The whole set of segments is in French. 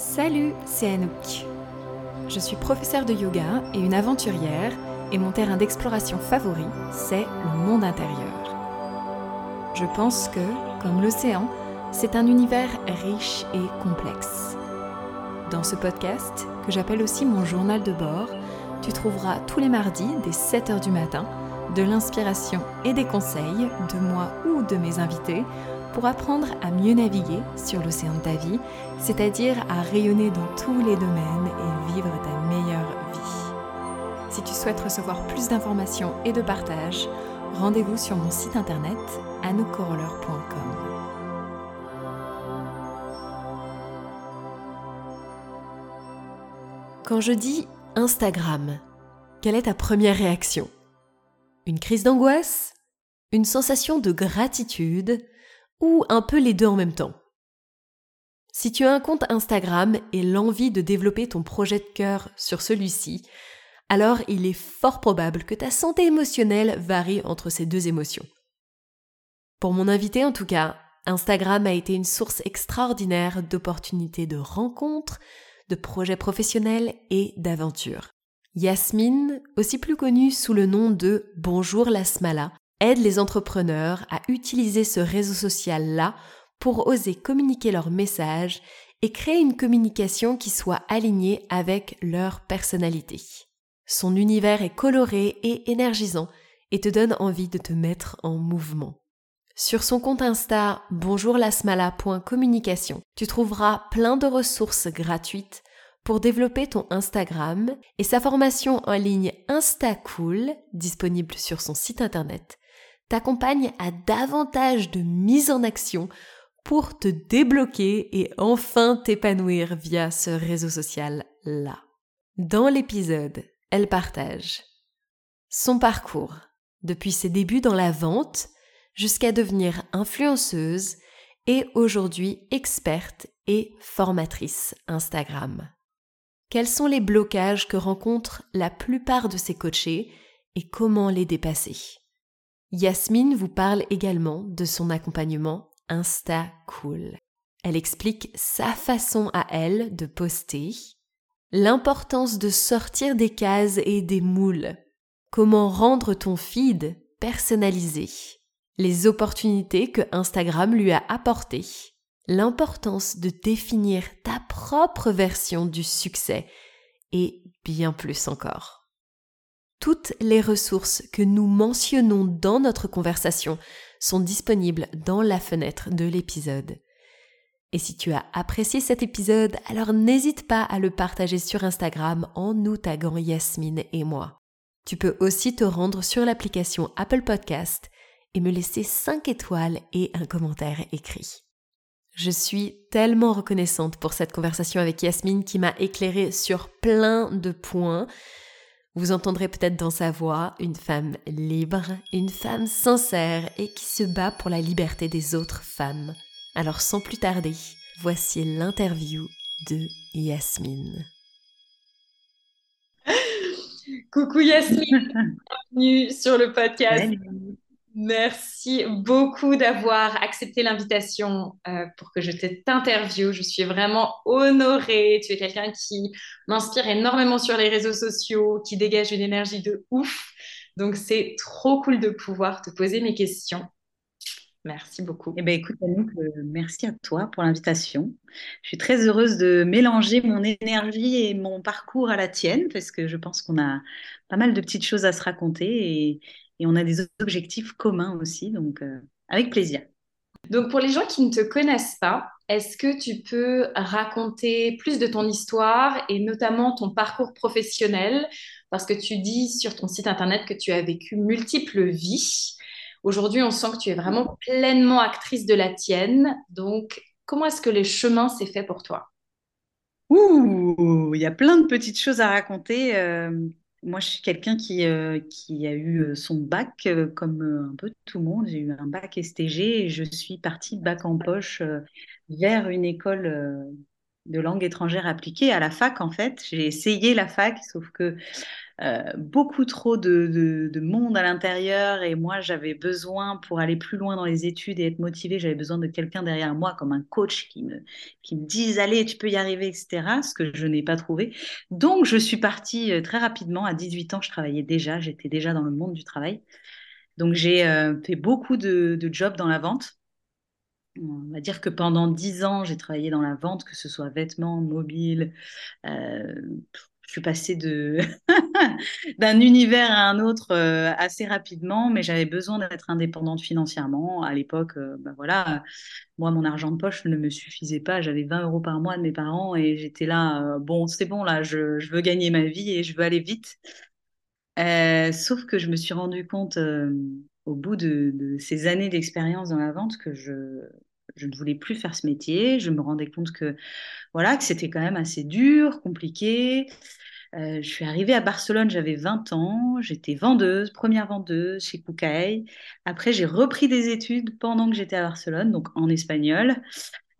Salut, c'est Anouk. Je suis professeure de yoga et une aventurière et mon terrain d'exploration favori, c'est le monde intérieur. Je pense que, comme l'océan, c'est un univers riche et complexe. Dans ce podcast, que j'appelle aussi mon journal de bord, tu trouveras tous les mardis dès 7h du matin de l'inspiration et des conseils de moi ou de mes invités pour apprendre à mieux naviguer sur l'océan de ta vie, c'est-à-dire à rayonner dans tous les domaines et vivre ta meilleure vie. Si tu souhaites recevoir plus d'informations et de partage, rendez-vous sur mon site internet anoukoroller.com. Quand je dis Instagram, quelle est ta première réaction? Une crise d'angoisse? Une sensation de gratitude? Ou un peu les deux en même temps. Si tu as un compte Instagram et l'envie de développer ton projet de cœur sur celui-ci, alors il est fort probable que ta santé émotionnelle varie entre ces deux émotions. Pour mon invité en tout cas, Instagram a été une source extraordinaire d'opportunités de rencontres, de projets professionnels et d'aventures. Yasmine, aussi plus connue sous le nom de Bonjour la Smala, aide les entrepreneurs à utiliser ce réseau social-là pour oser communiquer leur message et créer une communication qui soit alignée avec leur personnalité. Son univers est coloré et énergisant et te donne envie de te mettre en mouvement. Sur son compte Insta bonjourlasmala.communication, tu trouveras plein de ressources gratuites pour développer ton Instagram et sa formation en ligne InstaCool, disponible sur son site internet, t'accompagne à davantage de mise en action pour te débloquer et enfin t'épanouir via ce réseau social-là. Dans l'épisode, elle partage son parcours, depuis ses débuts dans la vente jusqu'à devenir influenceuse et aujourd'hui experte et formatrice Instagram. Quels sont les blocages que rencontrent la plupart de ses coachés et comment les dépasser? Yasmine vous parle également de son accompagnement Insta Cool. Elle explique sa façon à elle de poster, l'importance de sortir des cases et des moules, comment rendre ton feed personnalisé, les opportunités que Instagram lui a apportées, l'importance de définir ta propre version du succès et bien plus encore. Toutes les ressources que nous mentionnons dans notre conversation sont disponibles dans la fenêtre de l'épisode. Et si tu as apprécié cet épisode, alors n'hésite pas à le partager sur Instagram en nous taguant Yasmine et moi. Tu peux aussi te rendre sur l'application Apple Podcast et me laisser 5 étoiles et un commentaire écrit. Je suis tellement reconnaissante pour cette conversation avec Yasmine qui m'a éclairée sur plein de points. Vous entendrez peut-être dans sa voix une femme libre, une femme sincère et qui se bat pour la liberté des autres femmes. Alors sans plus tarder, voici l'interview de Yasmine. Coucou Yasmine, bienvenue sur le podcast. Merci beaucoup d'avoir accepté l'invitation euh, pour que je t'interviewe. Je suis vraiment honorée. Tu es quelqu'un qui m'inspire énormément sur les réseaux sociaux, qui dégage une énergie de ouf. Donc, c'est trop cool de pouvoir te poser mes questions. Merci beaucoup. Eh bien, écoute, euh, merci à toi pour l'invitation. Je suis très heureuse de mélanger mon énergie et mon parcours à la tienne parce que je pense qu'on a pas mal de petites choses à se raconter et, et on a des objectifs communs aussi, donc euh, avec plaisir. Donc pour les gens qui ne te connaissent pas, est-ce que tu peux raconter plus de ton histoire et notamment ton parcours professionnel? Parce que tu dis sur ton site internet que tu as vécu multiples vies. Aujourd'hui, on sent que tu es vraiment pleinement actrice de la tienne. Donc, comment est-ce que les chemins s'est fait pour toi? Ouh, il y a plein de petites choses à raconter. Euh, moi, je suis quelqu'un qui, euh, a eu euh, son bac euh, comme un peu tout le monde. J'ai eu un bac STG et je suis partie bac en poche vers une école de langue étrangère appliquée à la fac, en fait. J'ai essayé la fac, sauf que euh, beaucoup trop de, de, monde à l'intérieur et moi j'avais besoin pour aller plus loin dans les études et être motivée, j'avais besoin de quelqu'un derrière moi comme un coach qui me, qui me dise allez tu peux y arriver etc. Ce que je n'ai pas trouvé. Donc je suis partie euh, très rapidement à 18 ans, je travaillais déjà, j'étais déjà dans le monde du travail. Donc j'ai euh, fait beaucoup de, jobs dans la vente. On va dire que pendant 10 ans, j'ai travaillé dans la vente, que ce soit vêtements, mobiles, je suis passée de d'un univers à un autre euh, assez rapidement, mais j'avais besoin d'être indépendante financièrement. À l'époque, euh, bah voilà, moi, mon argent de poche ne me suffisait pas. J'avais 20 euros par mois de mes parents et j'étais là, euh, bon, c'est bon, là, je, veux gagner ma vie et je veux aller vite. sauf que je me suis rendu compte au bout de, de ces années d'expérience dans la vente que je, je ne voulais plus faire ce métier. Je me rendais compte que voilà que c'était quand même assez dur, compliqué. Euh, je suis arrivée à Barcelone, j'avais 20 ans, j'étais vendeuse, première vendeuse chez Koukaï. Après, j'ai repris des études pendant que j'étais à Barcelone, donc en espagnol.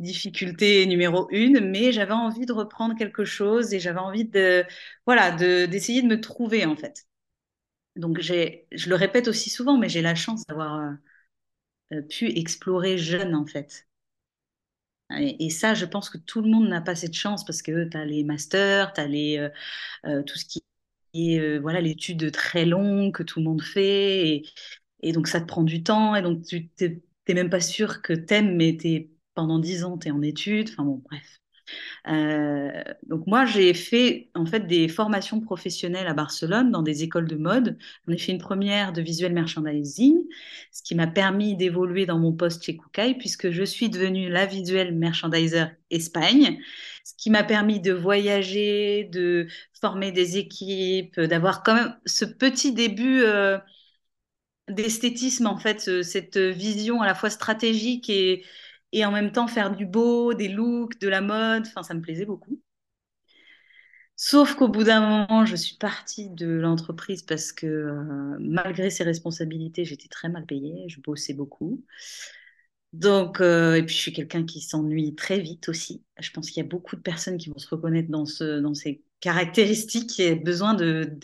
Difficulté numéro une, mais j'avais envie de reprendre quelque chose et j'avais envie de, voilà, d'essayer de, me trouver en fait. Donc j'ai, je le répète aussi souvent, mais j'ai la chance d'avoir euh, pu explorer jeune en fait. Et, ça, je pense que tout le monde n'a pas cette chance parce que tu as les masters, tu as les, euh, euh, tout ce qui est voilà, l'étude très longue que tout le monde fait. Et, donc, ça te prend du temps. Et donc, tu n'es même pas sûr que tu aimes, mais pendant dix ans, tu es en études. Enfin bon, bref. Euh, donc moi, j'ai fait en fait des formations professionnelles à Barcelone dans des écoles de mode. J'en ai fait une première de visual merchandising, ce qui m'a permis d'évoluer dans mon poste chez Koukaï puisque je suis devenue la visual merchandiser Espagne, ce qui m'a permis de voyager, de former des équipes, d'avoir quand même ce petit début. Euh, d'esthétisme en fait, cette vision à la fois stratégique et, et en même temps faire du beau, des looks, de la mode. Enfin, ça me plaisait beaucoup. Sauf qu'au bout d'un moment, je suis partie de l'entreprise parce que euh, malgré ses responsabilités, j'étais très mal payée, je bossais beaucoup. Donc, euh, et puis je suis quelqu'un qui s'ennuie très vite aussi. Je pense qu'il y a beaucoup de personnes qui vont se reconnaître dans, ce, dans ces caractéristiques, qui ont besoin de,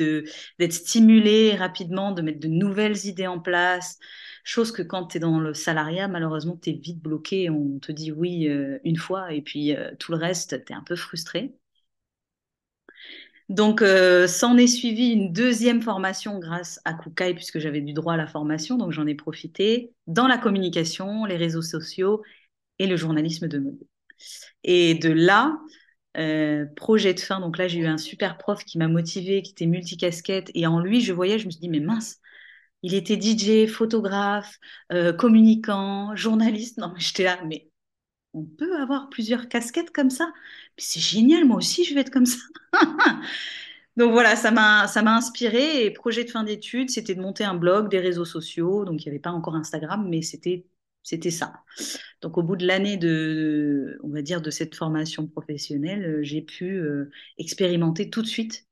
d'être stimulées rapidement, de mettre de nouvelles idées en place, Chose que quand tu es dans le salariat, malheureusement, tu es vite bloqué. On te dit oui euh, une fois et puis euh, tout le reste, tu es un peu frustré. Donc, euh, s'en est suivi une deuxième formation grâce à Koukaï, puisque j'avais du droit à la formation, donc j'en ai profité dans la communication, les réseaux sociaux et le journalisme de mode. Et de là, projet de fin, donc là j'ai eu un super prof qui m'a motivé, qui était multicasquette, et en lui je voyais, je me suis dit mais mince, il était DJ, photographe, euh, communicant, journaliste. Non, j'étais là, mais on peut avoir plusieurs casquettes comme ça? c'est génial, moi aussi, je vais être comme ça. Donc voilà, ça m'a ça m'a inspiré et projet de fin d'études, c'était de monter un blog, des réseaux sociaux. Donc il n'y avait pas encore Instagram, mais c'était c'était ça. Donc au bout de l'année de on va dire de cette formation professionnelle, j'ai pu euh, expérimenter tout de suite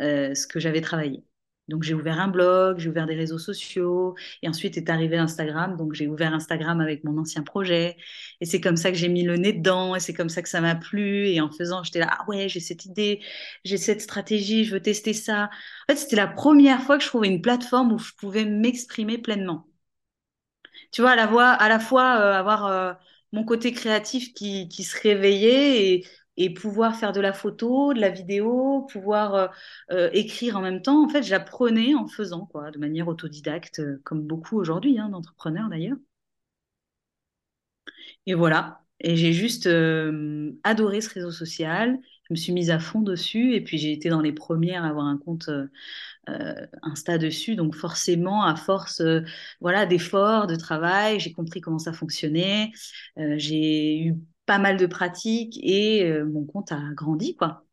euh, ce que j'avais travaillé. Donc j'ai ouvert un blog, j'ai ouvert des réseaux sociaux, et ensuite est arrivé Instagram. Donc j'ai ouvert Instagram avec mon ancien projet, et c'est comme ça que j'ai mis le nez dedans, et c'est comme ça que ça m'a plu. Et en faisant, j'étais là, ah ouais, j'ai cette idée, j'ai cette stratégie, je veux tester ça. En fait, c'était la première fois que je trouvais une plateforme où je pouvais m'exprimer pleinement. Tu vois, à la, fois euh, avoir euh, mon côté créatif qui, se réveillait et pouvoir faire de la photo, de la vidéo, pouvoir euh, écrire en même temps. En fait, j'apprenais en faisant, quoi, de manière autodidacte, comme beaucoup aujourd'hui, hein, d'entrepreneurs d'ailleurs. Et voilà. Et j'ai juste adoré ce réseau social. Me suis mise à fond dessus et puis j'ai été dans les premières à avoir un compte Insta dessus. Donc forcément, à force voilà, d'efforts, de travail, j'ai compris comment ça fonctionnait. j'ai eu pas mal de pratiques et euh, mon compte a grandi, quoi.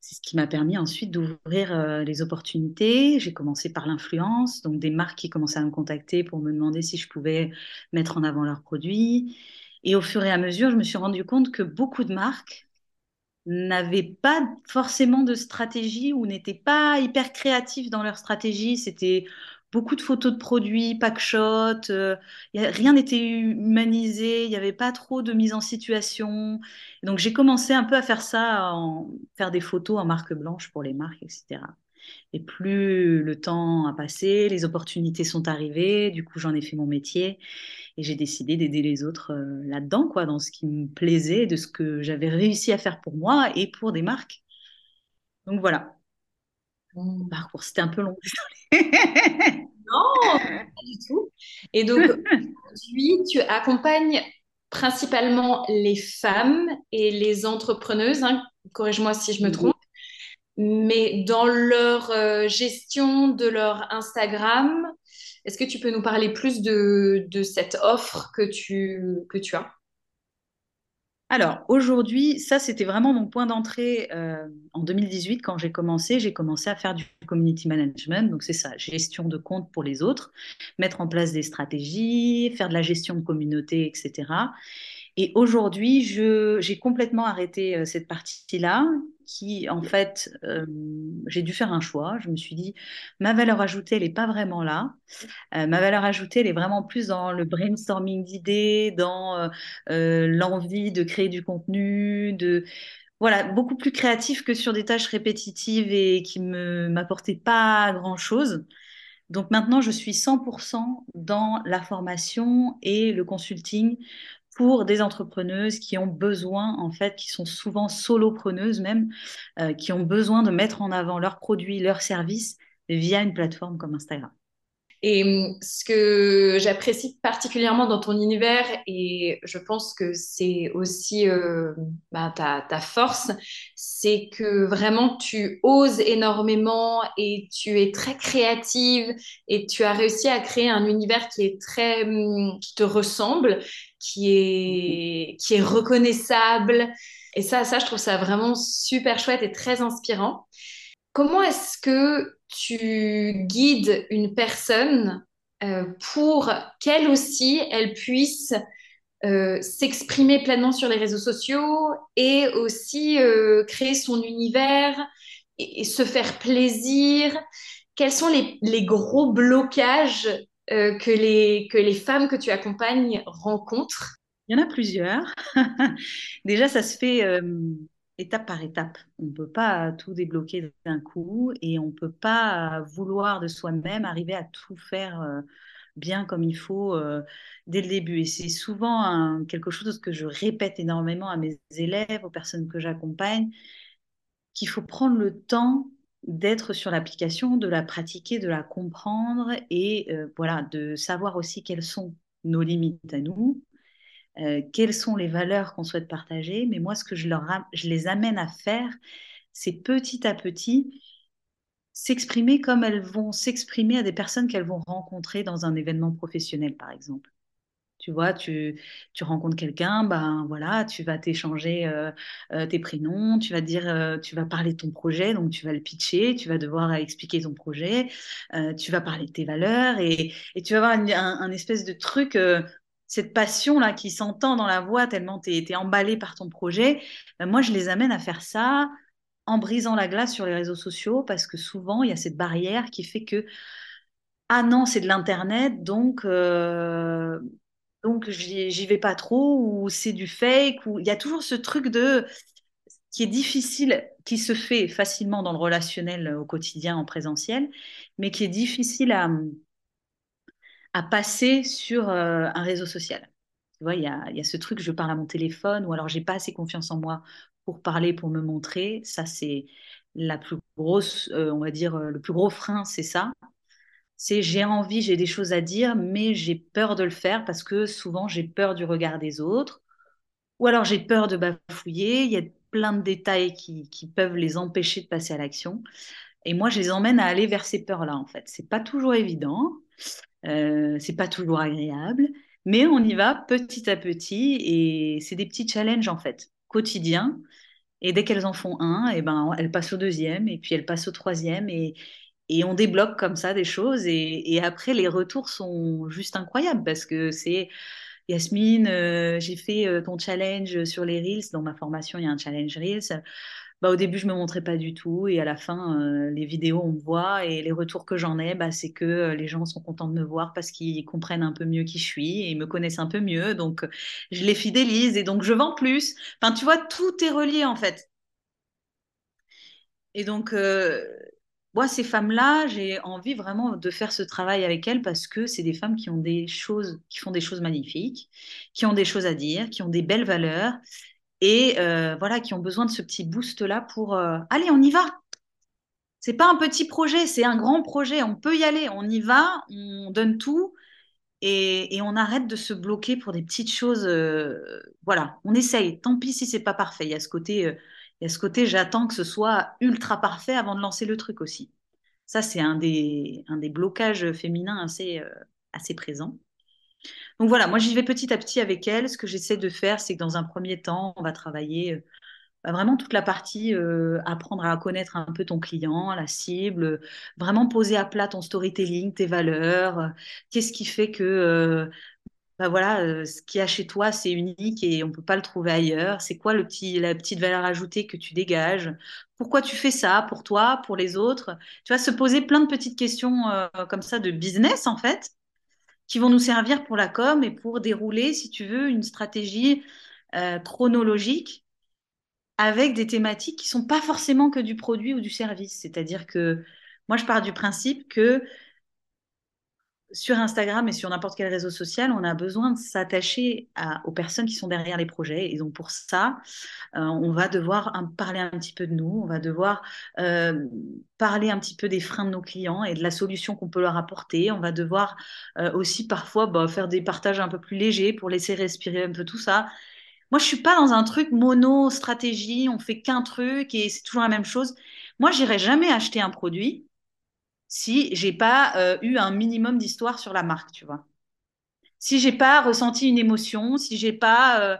C'est ce qui m'a permis ensuite d'ouvrir euh, les opportunités. J'ai commencé par l'influence, donc des marques qui commençaient à me contacter pour me demander si je pouvais mettre en avant leurs produits. Et au fur et à mesure, je me suis rendu compte que beaucoup de marques n'avaient pas forcément de stratégie ou n'étaient pas hyper créatifs dans leur stratégie. C'était beaucoup de photos de produits, pack-shot, euh, rien n'était humanisé, il n'y avait pas trop de mise en situation. donc j'ai commencé un peu à faire ça, en, faire des photos en marque blanche pour les marques, etc. Et plus le temps a passé, les opportunités sont arrivées, du coup j'en ai fait mon métier et j'ai décidé d'aider les autres euh, là-dedans, quoi, dans ce qui me plaisait, de ce que j'avais réussi à faire pour moi et pour des marques. Donc voilà. Mon parcours, c'était un peu long. non, pas du tout. Et donc, aujourd'hui, tu accompagnes principalement les femmes et les entrepreneuses, hein, corrige-moi si je me trompe, mais dans leur euh, gestion de leur Instagram, est-ce que tu peux nous parler plus de, cette offre que tu, que tu as? Alors aujourd'hui, ça c'était vraiment mon point d'entrée euh, en 2018 quand j'ai commencé. J'ai commencé à faire du community management, donc c'est ça, gestion de compte pour les autres, mettre en place des stratégies, faire de la gestion de communauté, etc. Et aujourd'hui, j'ai complètement arrêté euh, cette partie-là, qui en fait, euh, j'ai dû faire un choix. Je me suis dit, ma valeur ajoutée, elle n'est pas vraiment là. Euh, ma valeur ajoutée, elle est vraiment plus dans le brainstorming d'idées, dans l'envie de créer du contenu, de voilà, beaucoup plus créatif que sur des tâches répétitives et qui ne m'apportaient pas grand-chose. Donc maintenant, je suis 100% dans la formation et le consulting pour des entrepreneuses qui ont besoin, en fait, qui sont souvent solopreneuses même, euh, qui ont besoin de mettre en avant leurs produits, leurs services via une plateforme comme Instagram. Et hum, ce que j'apprécie particulièrement dans ton univers, et je pense que c'est aussi euh, bah, ta, ta, force, c'est que vraiment tu oses énormément et tu es très créative et tu as réussi à créer un univers qui est très, hum, qui te ressemble, qui est, qui est reconnaissable. Et ça, ça, je trouve ça vraiment super chouette et très inspirant. Comment est-ce que tu guides une personne euh, pour qu'elle aussi, elle puisse euh, s'exprimer pleinement sur les réseaux sociaux et aussi euh, créer son univers et, se faire plaisir? Quels sont les, les gros blocages que, les, que les femmes que tu accompagnes rencontrent? Il y en a plusieurs. Déjà, ça se fait étape par étape. On ne peut pas tout débloquer d'un coup et on ne peut pas vouloir de soi-même arriver à tout faire euh, bien comme il faut euh, dès le début. Et c'est souvent quelque chose que je répète énormément à mes élèves, aux personnes que j'accompagne, qu'il faut prendre le temps d'être sur l'application, de la pratiquer, de la comprendre et euh, voilà, de savoir aussi quelles sont nos limites à nous, euh, quelles sont les valeurs qu'on souhaite partager. Mais moi, ce que je, leur, je les amène à faire, c'est petit à petit s'exprimer comme elles vont s'exprimer à des personnes qu'elles vont rencontrer dans un événement professionnel, par exemple. Tu vois, tu, tu rencontres quelqu'un, ben voilà, tu vas t'échanger euh, euh, tes prénoms, tu vas dire, tu vas parler de ton projet, donc tu vas le pitcher, tu vas devoir expliquer ton projet, tu vas parler de tes valeurs et, et tu vas avoir un, espèce de truc cette passion-là qui s'entend dans la voix tellement tu es, emballé par ton projet, ben moi, je les amène à faire ça en brisant la glace sur les réseaux sociaux parce que souvent, il y a cette barrière qui fait que, ah non, c'est de l'Internet, donc, euh, donc j'y vais pas trop, ou c'est du fake, ou il y a toujours ce truc de qui est difficile, qui se fait facilement dans le relationnel au quotidien, en présentiel, mais qui est difficile à, passer sur euh, un réseau social. Tu il y a, ce truc, je parle à mon téléphone, ou alors j'ai pas assez confiance en moi pour parler, pour me montrer. Ça, c'est la plus grosse, euh, on va dire, euh, le plus gros frein, c'est ça. C'est j'ai envie, j'ai des choses à dire, mais j'ai peur de le faire parce que souvent j'ai peur du regard des autres, ou alors j'ai peur de bafouiller. Il y a plein de détails qui, qui peuvent les empêcher de passer à l'action. Et moi, je les emmène à aller vers ces peurs-là, en fait. C'est pas toujours évident. Euh, c'est pas toujours agréable, mais on y va petit à petit et c'est des petits challenges en fait, quotidiens. Et dès qu'elles en font un, et eh ben, elles passent au deuxième et puis elles passent au troisième et, et on débloque comme ça des choses. Et, après, les retours sont juste incroyables parce que c'est Yasmine, euh, j'ai fait euh, ton challenge sur les Reels. Dans ma formation, il y a un challenge Reels. Bah, au début, je me montrais pas du tout. Et à la fin, euh, les vidéos, on me voit. Et les retours que j'en ai, bah, c'est que les gens sont contents de me voir parce qu'ils comprennent un peu mieux qui je suis et ils me connaissent un peu mieux. Donc, je les fidélise et donc je vends plus. Enfin, tu vois, tout est relié en fait. Et donc, moi, ces femmes-là, j'ai envie vraiment de faire ce travail avec elles parce que c'est des femmes qui ont des choses, qui font des choses magnifiques, qui ont des choses à dire, qui ont des belles valeurs et euh, voilà, qui ont besoin de ce petit boost-là pour euh, allez, on y va. C'est pas un petit projet, c'est un grand projet. On peut y aller, on y va, on donne tout et, on arrête de se bloquer pour des petites choses. Euh, voilà, on essaye. Tant pis si c'est pas parfait. Il y a ce côté, il y ce côté, j'attends que ce soit ultra parfait avant de lancer le truc aussi. Ça, c'est un des, un des blocages féminins assez, assez présents. Donc voilà, moi j'y vais petit à petit avec elle. Ce que j'essaie de faire, c'est que dans un premier temps, on va travailler euh, bah, vraiment toute la partie euh, apprendre à connaître un peu ton client, la cible, vraiment poser à plat ton storytelling, tes valeurs. Euh, qu'est-ce qui fait que bah voilà, ce qu'il y a chez toi, c'est unique et on ne peut pas le trouver ailleurs. C'est quoi le petit, la petite valeur ajoutée que tu dégages? Pourquoi tu fais ça pour toi, pour les autres? Tu vas se poser plein de petites questions comme ça de business en fait qui vont nous servir pour la com et pour dérouler, si tu veux, une stratégie chronologique avec des thématiques qui sont pas forcément que du produit ou du service. C'est-à-dire que moi, je pars du principe que sur Instagram et sur n'importe quel réseau social, on a besoin de s'attacher aux personnes qui sont derrière les projets. Et donc pour ça, euh, on va devoir parler un petit peu de nous, on va devoir euh, parler un petit peu des freins de nos clients et de la solution qu'on peut leur apporter. On va devoir euh, aussi parfois bah, faire des partages un peu plus légers pour laisser respirer un peu tout ça. Moi, je suis pas dans un truc mono stratégie, on fait qu'un truc et c'est toujours la même chose. Moi, j'irai jamais acheter un produit si j'ai pas euh, eu un minimum d'histoire sur la marque, tu vois. Si j'ai pas ressenti une émotion, si j'ai pas euh,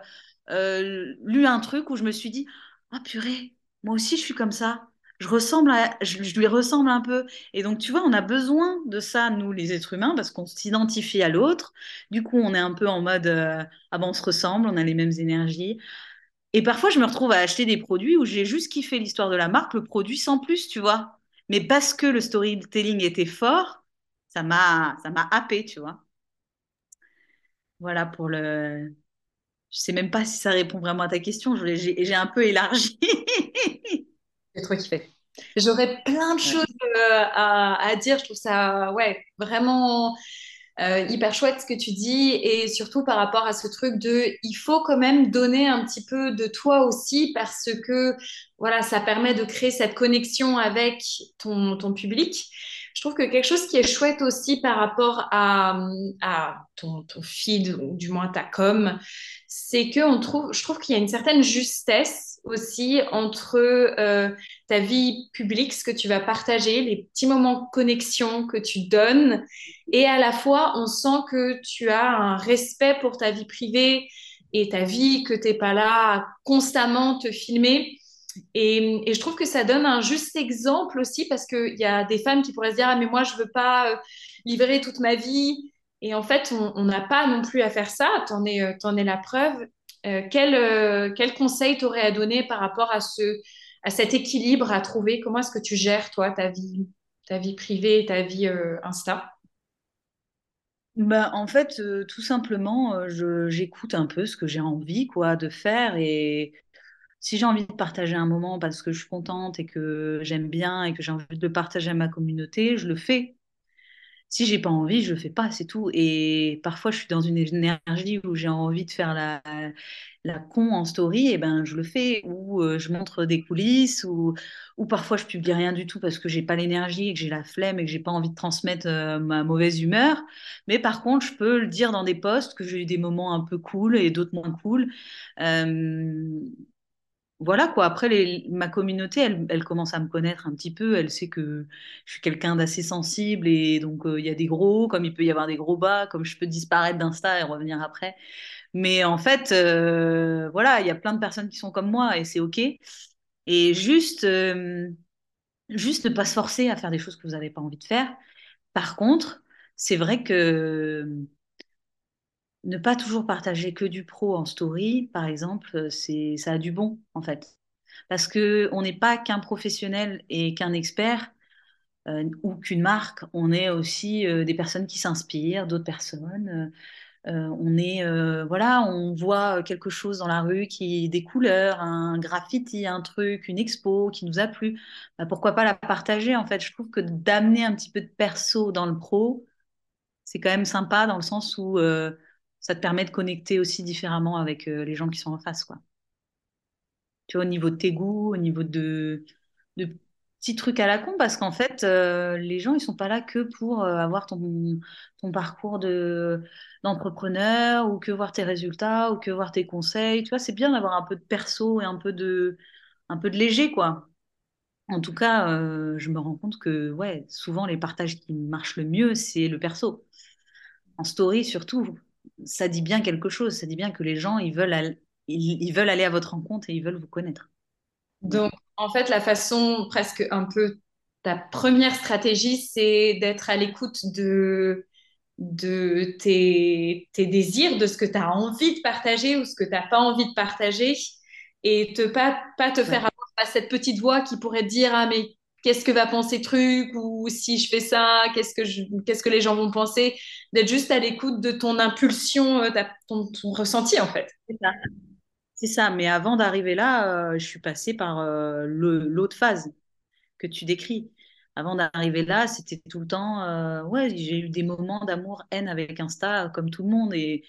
euh, lu un truc où je me suis dit ah purée, moi aussi je suis comme ça. Je ressemble je, lui ressemble un peu. Et donc tu vois, on a besoin de ça nous les êtres humains parce qu'on s'identifie à l'autre. Du coup, on est un peu en mode ah ben on se ressemble, on a les mêmes énergies. Et parfois, je me retrouve à acheter des produits où j'ai juste kiffé l'histoire de la marque, le produit sans plus, tu vois. Mais parce que le storytelling était fort, ça m'a ça m'a happé, tu vois. Voilà pour le. Je sais même pas si ça répond vraiment à ta question. J'ai un peu élargi. J'ai trop kiffé. J'aurais plein de choses euh, à, à, dire. Je trouve ça, ouais, vraiment euh, hyper chouette ce que tu dis et surtout par rapport à ce truc de il faut quand même donner un petit peu de toi aussi parce que voilà ça permet de créer cette connexion avec ton, ton public. Je trouve que quelque chose qui est chouette aussi par rapport à, à ton, ton, feed ou du moins ta com c'est que on trouve je trouve qu'il y a une certaine justesse aussi entre euh, ta vie publique, ce que tu vas partager, les petits moments de connexion que tu donnes, et à la fois on sent que tu as un respect pour ta vie privée et ta vie, que tu n'es pas là à constamment te filmer. Et, je trouve que ça donne un juste exemple aussi parce qu'il y a des femmes qui pourraient se dire ah mais moi je veux pas euh, livrer toute ma vie. Et en fait on n'a pas non plus à faire ça. T'en es, euh, en es la preuve. Euh, quel, quel conseil t'aurais à donner par rapport à, ce, à cet équilibre à trouver Comment est-ce que tu gères, toi, ta vie, privée et ta vie euh, Insta? Bah, en fait, tout simplement, j'écoute un peu ce que j'ai envie quoi, de faire et si j'ai envie de partager un moment parce que je suis contente et que j'aime bien et que j'ai envie de partager à ma communauté, je le fais. Si j'ai pas envie, je le fais pas, c'est tout. Et parfois, je suis dans une énergie où j'ai envie de faire la, la con en story, et ben je le fais. Ou euh, je montre des coulisses, ou, ou parfois je publie rien du tout parce que j'ai pas l'énergie et que j'ai la flemme et que j'ai pas envie de transmettre euh, ma mauvaise humeur. Mais par contre, je peux le dire dans des posts que j'ai eu des moments un peu cool et d'autres moins cool. Euh, voilà quoi. Après, ma communauté, elle, commence à me connaître un petit peu. Elle sait que je suis quelqu'un d'assez sensible et donc euh, il y a des gros, comme il peut y avoir des gros bas, comme je peux disparaître d'Insta et revenir après. Mais en fait, euh, voilà, il y a plein de personnes qui sont comme moi et c'est ok. Et juste, juste ne pas se forcer à faire des choses que vous n'avez pas envie de faire. Par contre, c'est vrai que ne pas toujours partager que du pro en story, par exemple, c'est ça a du bon en fait, parce que on n'est pas qu'un professionnel et qu'un expert euh, ou qu'une marque, on est aussi euh, des personnes qui s'inspirent d'autres personnes. on est, voilà, on voit quelque chose dans la rue qui des couleurs, un graffiti, un truc, une expo qui nous a plu. Bah, pourquoi pas la partager en fait Je trouve que d'amener un petit peu de perso dans le pro, c'est quand même sympa dans le sens où ça te permet de connecter aussi différemment avec les gens qui sont en face, quoi. Tu vois, au niveau de tes goûts, au niveau de, de petits trucs à la con, parce qu'en fait, euh, les gens, ils sont pas là que pour euh, avoir ton, ton parcours de, d'entrepreneur ou que voir tes résultats ou que voir tes conseils. Tu vois, c'est bien d'avoir un peu de perso et un peu de, un peu de léger, quoi. En tout cas, euh, je me rends compte que ouais, souvent les partages qui marchent le mieux, c'est le perso. En story, surtout, ça dit bien quelque chose. Ça dit bien que les gens, ils veulent, ils, veulent aller à votre rencontre et ils veulent vous connaître. Donc, en fait, la façon presque un peu, ta première stratégie, c'est d'être à l'écoute de, de tes, tes, désirs, de ce que tu as envie de partager ou ce que tu n'as pas envie de partager et te pas, pas te faire avoir à cette petite voix qui pourrait te dire ah mais qu'est-ce que va penser truc ou si je fais ça qu'est-ce que les gens vont penser. D'être juste à l'écoute de ton impulsion euh, ton, ressenti en fait. C'est ça, mais avant d'arriver là, euh, je suis passée par euh, l'autre phase que tu décris. Avant d'arriver là, c'était tout le temps, j'ai eu des moments d'amour-haine avec Insta, comme tout le monde, et,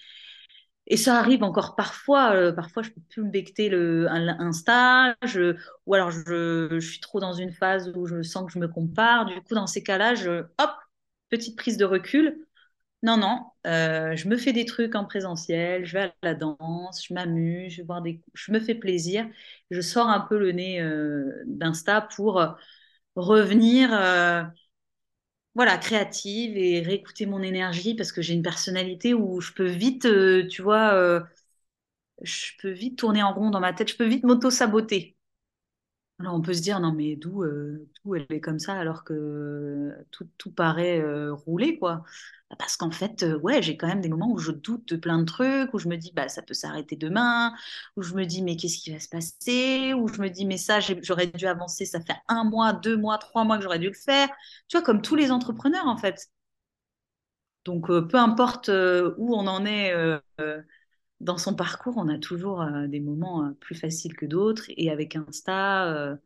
et ça arrive encore parfois. parfois, je peux plus me becter le Insta, ou alors je, suis trop dans une phase où je sens que je me compare. Du coup, dans ces cas-là, je, hop, petite prise de recul. Non, non, euh, je me fais des trucs en présentiel, je vais à la danse, je m'amuse, je, voir des... je me fais plaisir. Je sors un peu le nez euh, d'Insta pour euh, revenir voilà, créative et réécouter mon énergie parce que j'ai une personnalité où je peux vite, tu vois, je peux vite tourner en rond dans ma tête, je peux vite m'auto-saboter. Alors on peut se dire non mais d'où euh, elle est comme ça alors que tout, tout paraît euh, rouler quoi. Bah, parce qu'en fait euh, ouais j'ai quand même des moments où je doute de plein de trucs où je me dis bah ça peut s'arrêter demain où je me dis mais qu'est-ce qui va se passer où je me dis mais ça j'aurais dû avancer ça fait un mois deux mois trois mois que j'aurais dû le faire tu vois comme tous les entrepreneurs en fait. Donc peu importe où on en est dans son parcours, on a toujours euh, des moments euh, plus faciles que d'autres. Et avec Insta, euh,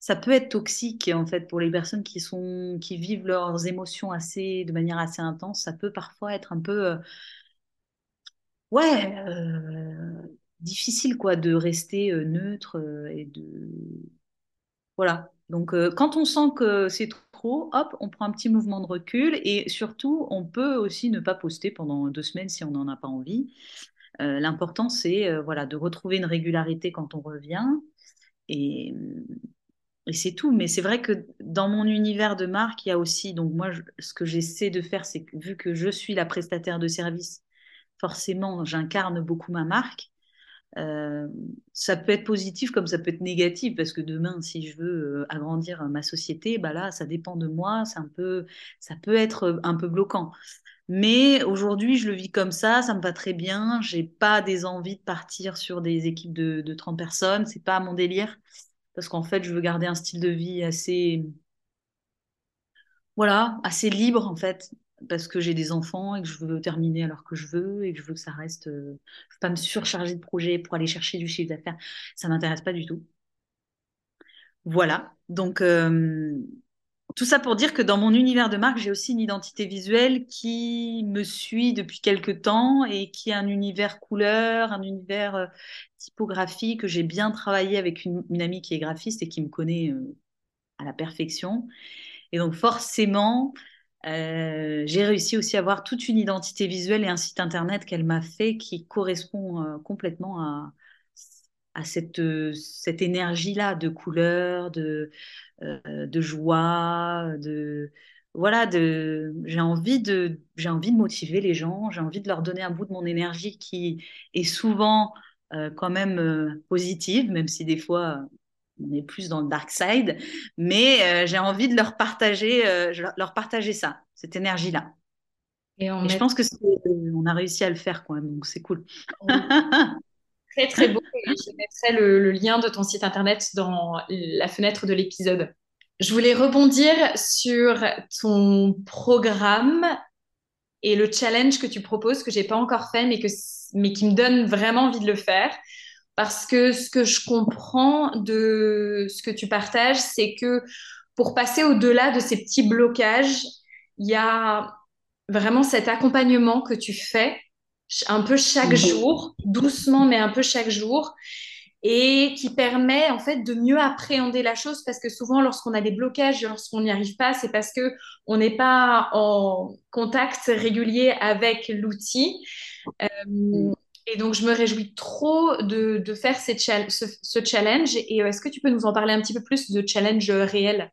ça peut être toxique en fait pour les personnes qui sont qui vivent leurs émotions assez de manière assez intense. Ça peut parfois être un peu ouais difficile quoi de rester neutre et de voilà. Donc quand on sent que c'est trop, hop, on prend un petit mouvement de recul et surtout on peut aussi ne pas poster pendant deux semaines si on n'en a pas envie. Euh, l'important, c'est euh, voilà, de retrouver une régularité quand on revient. Et, c'est tout. Mais c'est vrai que dans mon univers de marque, il y a aussi, donc moi, ce que j'essaie de faire, c'est que vu que je suis la prestataire de service, forcément, j'incarne beaucoup ma marque. Euh, ça peut être positif comme ça peut être négatif parce que demain, si je veux agrandir ma société, bah là, ça dépend de moi. Un peu, ça peut être un peu bloquant. Mais aujourd'hui, je le vis comme ça, ça me va très bien. J'ai pas des envies de partir sur des équipes de, de 30 personnes. C'est pas mon délire. Parce qu'en fait, je veux garder un style de vie assez, voilà, assez libre, en fait. Parce que j'ai des enfants et que je veux terminer alors que je veux et que je veux que ça reste. Euh, je veux pas me surcharger de projets pour aller chercher du chiffre d'affaires. Ça m'intéresse pas du tout. Voilà. Donc, euh, tout ça pour dire que dans mon univers de marque, j'ai aussi une identité visuelle qui me suit depuis quelques temps et qui est un univers couleur, un univers euh, typographie que j'ai bien travaillé avec une, amie qui est graphiste et qui me connaît euh, à la perfection. Et donc forcément, euh, j'ai réussi aussi à avoir toute une identité visuelle et un site internet qu'elle m'a fait qui correspond complètement à, à cette, cette énergie-là de couleur, de, euh, de joie, de voilà, de j'ai envie de j'ai envie de motiver les gens, j'ai envie de leur donner un bout de mon énergie qui est souvent euh, quand même euh, positive, même si des fois on est plus dans le dark side, mais j'ai envie de leur partager leur partager ça, cette énergie-là. Et, je pense que on a réussi à le faire quand même, donc c'est cool. Très, très beau. je mettrai le, lien de ton site internet dans la fenêtre de l'épisode. Je voulais rebondir sur ton programme et le challenge que tu proposes, que j'ai pas encore fait, mais, que, mais qui me donne vraiment envie de le faire. Parce que ce que je comprends de ce que tu partages, c'est que pour passer au-delà de ces petits blocages, il y a vraiment cet accompagnement que tu fais un peu chaque mhm. jour, doucement, mais un peu chaque jour, et qui permet en fait de mieux appréhender la chose parce que souvent lorsqu'on a des blocages, lorsqu'on n'y arrive pas, c'est parce que on n'est pas en contact régulier avec l'outil. Euh, et donc je me réjouis trop de, faire ce, ce, challenge. Et euh, est-ce que tu peux nous en parler un petit peu plus de challenge réel?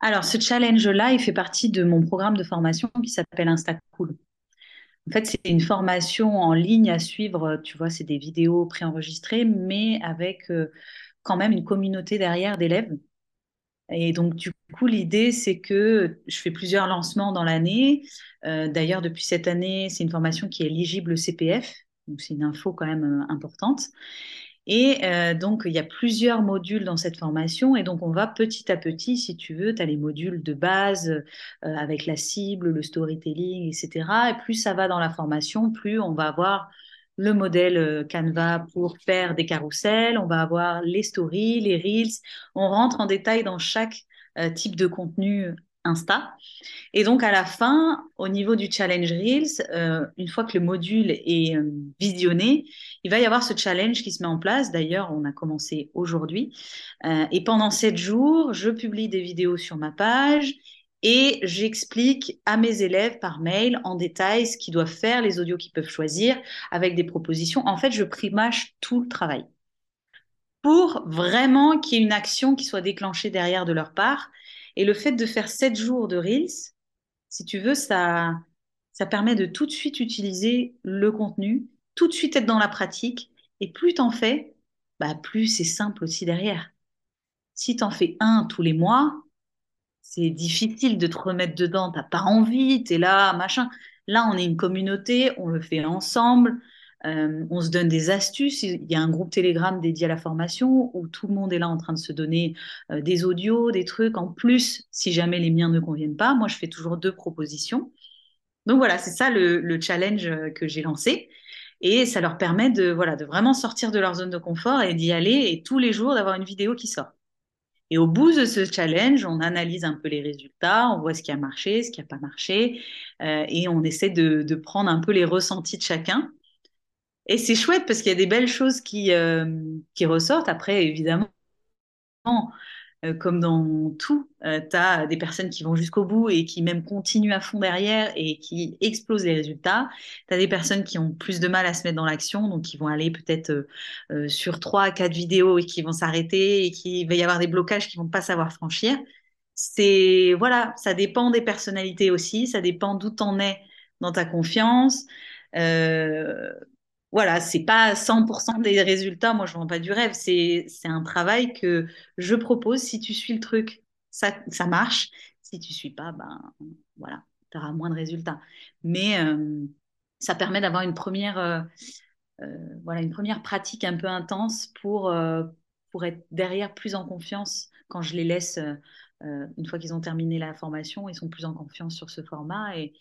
Alors ce challenge-là, il fait partie de mon programme de formation qui s'appelle InstaCool. En fait, c'est une formation en ligne à suivre. Tu vois, c'est des vidéos préenregistrées, mais avec euh, quand même une communauté derrière d'élèves. Et donc, du coup, l'idée, c'est que je fais plusieurs lancements dans l'année. Euh, d'ailleurs, depuis cette année, c'est une formation qui est éligible CPF. Donc, c'est une info quand même euh, importante. Et euh, donc, il y a plusieurs modules dans cette formation. Et donc, on va petit à petit, si tu veux, tu as les modules de base euh, avec la cible, le storytelling, etc. Et plus ça va dans la formation, plus on va avoir le modèle euh, Canva pour faire des carousels, on va avoir les stories, les reels. On rentre en détail dans chaque type de contenu Insta. Et donc, à la fin, au niveau du challenge Reels, euh, une fois que le module est euh, visionné, il va y avoir ce challenge qui se met en place. D'ailleurs, on a commencé aujourd'hui. Euh, et pendant sept jours, je publie des vidéos sur ma page et j'explique à mes élèves par mail en détail ce qu'ils doivent faire, les audios qu'ils peuvent choisir, avec des propositions. En fait, je primage tout le travail pour vraiment qu'il y ait une action qui soit déclenchée derrière de leur part et le fait de faire sept jours de Reels, si tu veux, ça, ça permet de tout de suite utiliser le contenu, tout de suite être dans la pratique. Et plus tu en fais, bah, plus c'est simple aussi derrière. Si tu en fais un tous les mois, c'est difficile de te remettre dedans. Tu n'as pas envie, tu es là, machin. Là, on est une communauté, on le fait ensemble. Euh, on se donne des astuces. Il y a un groupe Telegram dédié à la formation où tout le monde est là en train de se donner euh, des audios, des trucs. En plus, si jamais les miens ne conviennent pas, moi, je fais toujours deux propositions. Donc voilà, c'est ça le, challenge euh, que j'ai lancé. Et ça leur permet de, voilà, de vraiment sortir de leur zone de confort et d'y aller et tous les jours d'avoir une vidéo qui sort. Et au bout de ce challenge, on analyse un peu les résultats, on voit ce qui a marché, ce qui n'a pas marché, et on essaie de, prendre un peu les ressentis de chacun et c'est chouette parce qu'il y a des belles choses qui, euh, qui ressortent. Après, évidemment, euh, comme dans tout, euh, tu as des personnes qui vont jusqu'au bout et qui même continuent à fond derrière et qui explosent les résultats. Tu as des personnes qui ont plus de mal à se mettre dans l'action, donc qui vont aller peut-être sur trois quatre vidéos et qui vont s'arrêter et qui va y avoir des blocages qui vont pas savoir franchir. C'est voilà, ça dépend des personnalités aussi, ça dépend d'où tu en es dans ta confiance. Voilà, c'est pas 100% des résultats. Moi, je ne vends pas du rêve. C'est un travail que je propose. Si tu suis le truc, ça, ça marche. Si tu suis pas, ben voilà, tu auras moins de résultats. Mais euh, ça permet d'avoir une première, euh, euh, voilà, une première pratique un peu intense pour, pour être derrière plus en confiance quand je les laisse. une fois qu'ils ont terminé la formation, ils sont plus en confiance sur ce format et,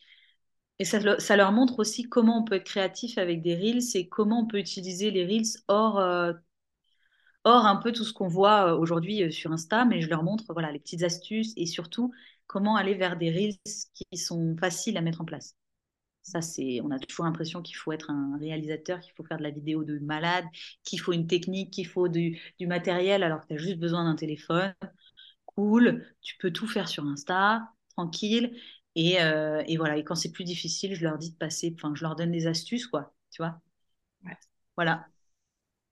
et ça, leur montre aussi comment on peut être créatif avec des reels et comment on peut utiliser les reels hors, euh, hors un peu tout ce qu'on voit euh, aujourd'hui euh, sur Insta, mais je leur montre voilà, les petites astuces et surtout comment aller vers des reels qui sont faciles à mettre en place. Ça, c'est, on a toujours l'impression qu'il faut être un réalisateur, qu'il faut faire de la vidéo de malade, qu'il faut une technique, qu'il faut du, du matériel, alors que tu as juste besoin d'un téléphone. Cool, tu peux tout faire sur Insta, tranquille. Euh, et, voilà, et quand c'est plus difficile, je leur dis de passer, enfin, je leur donne des astuces, quoi, tu vois. Voilà.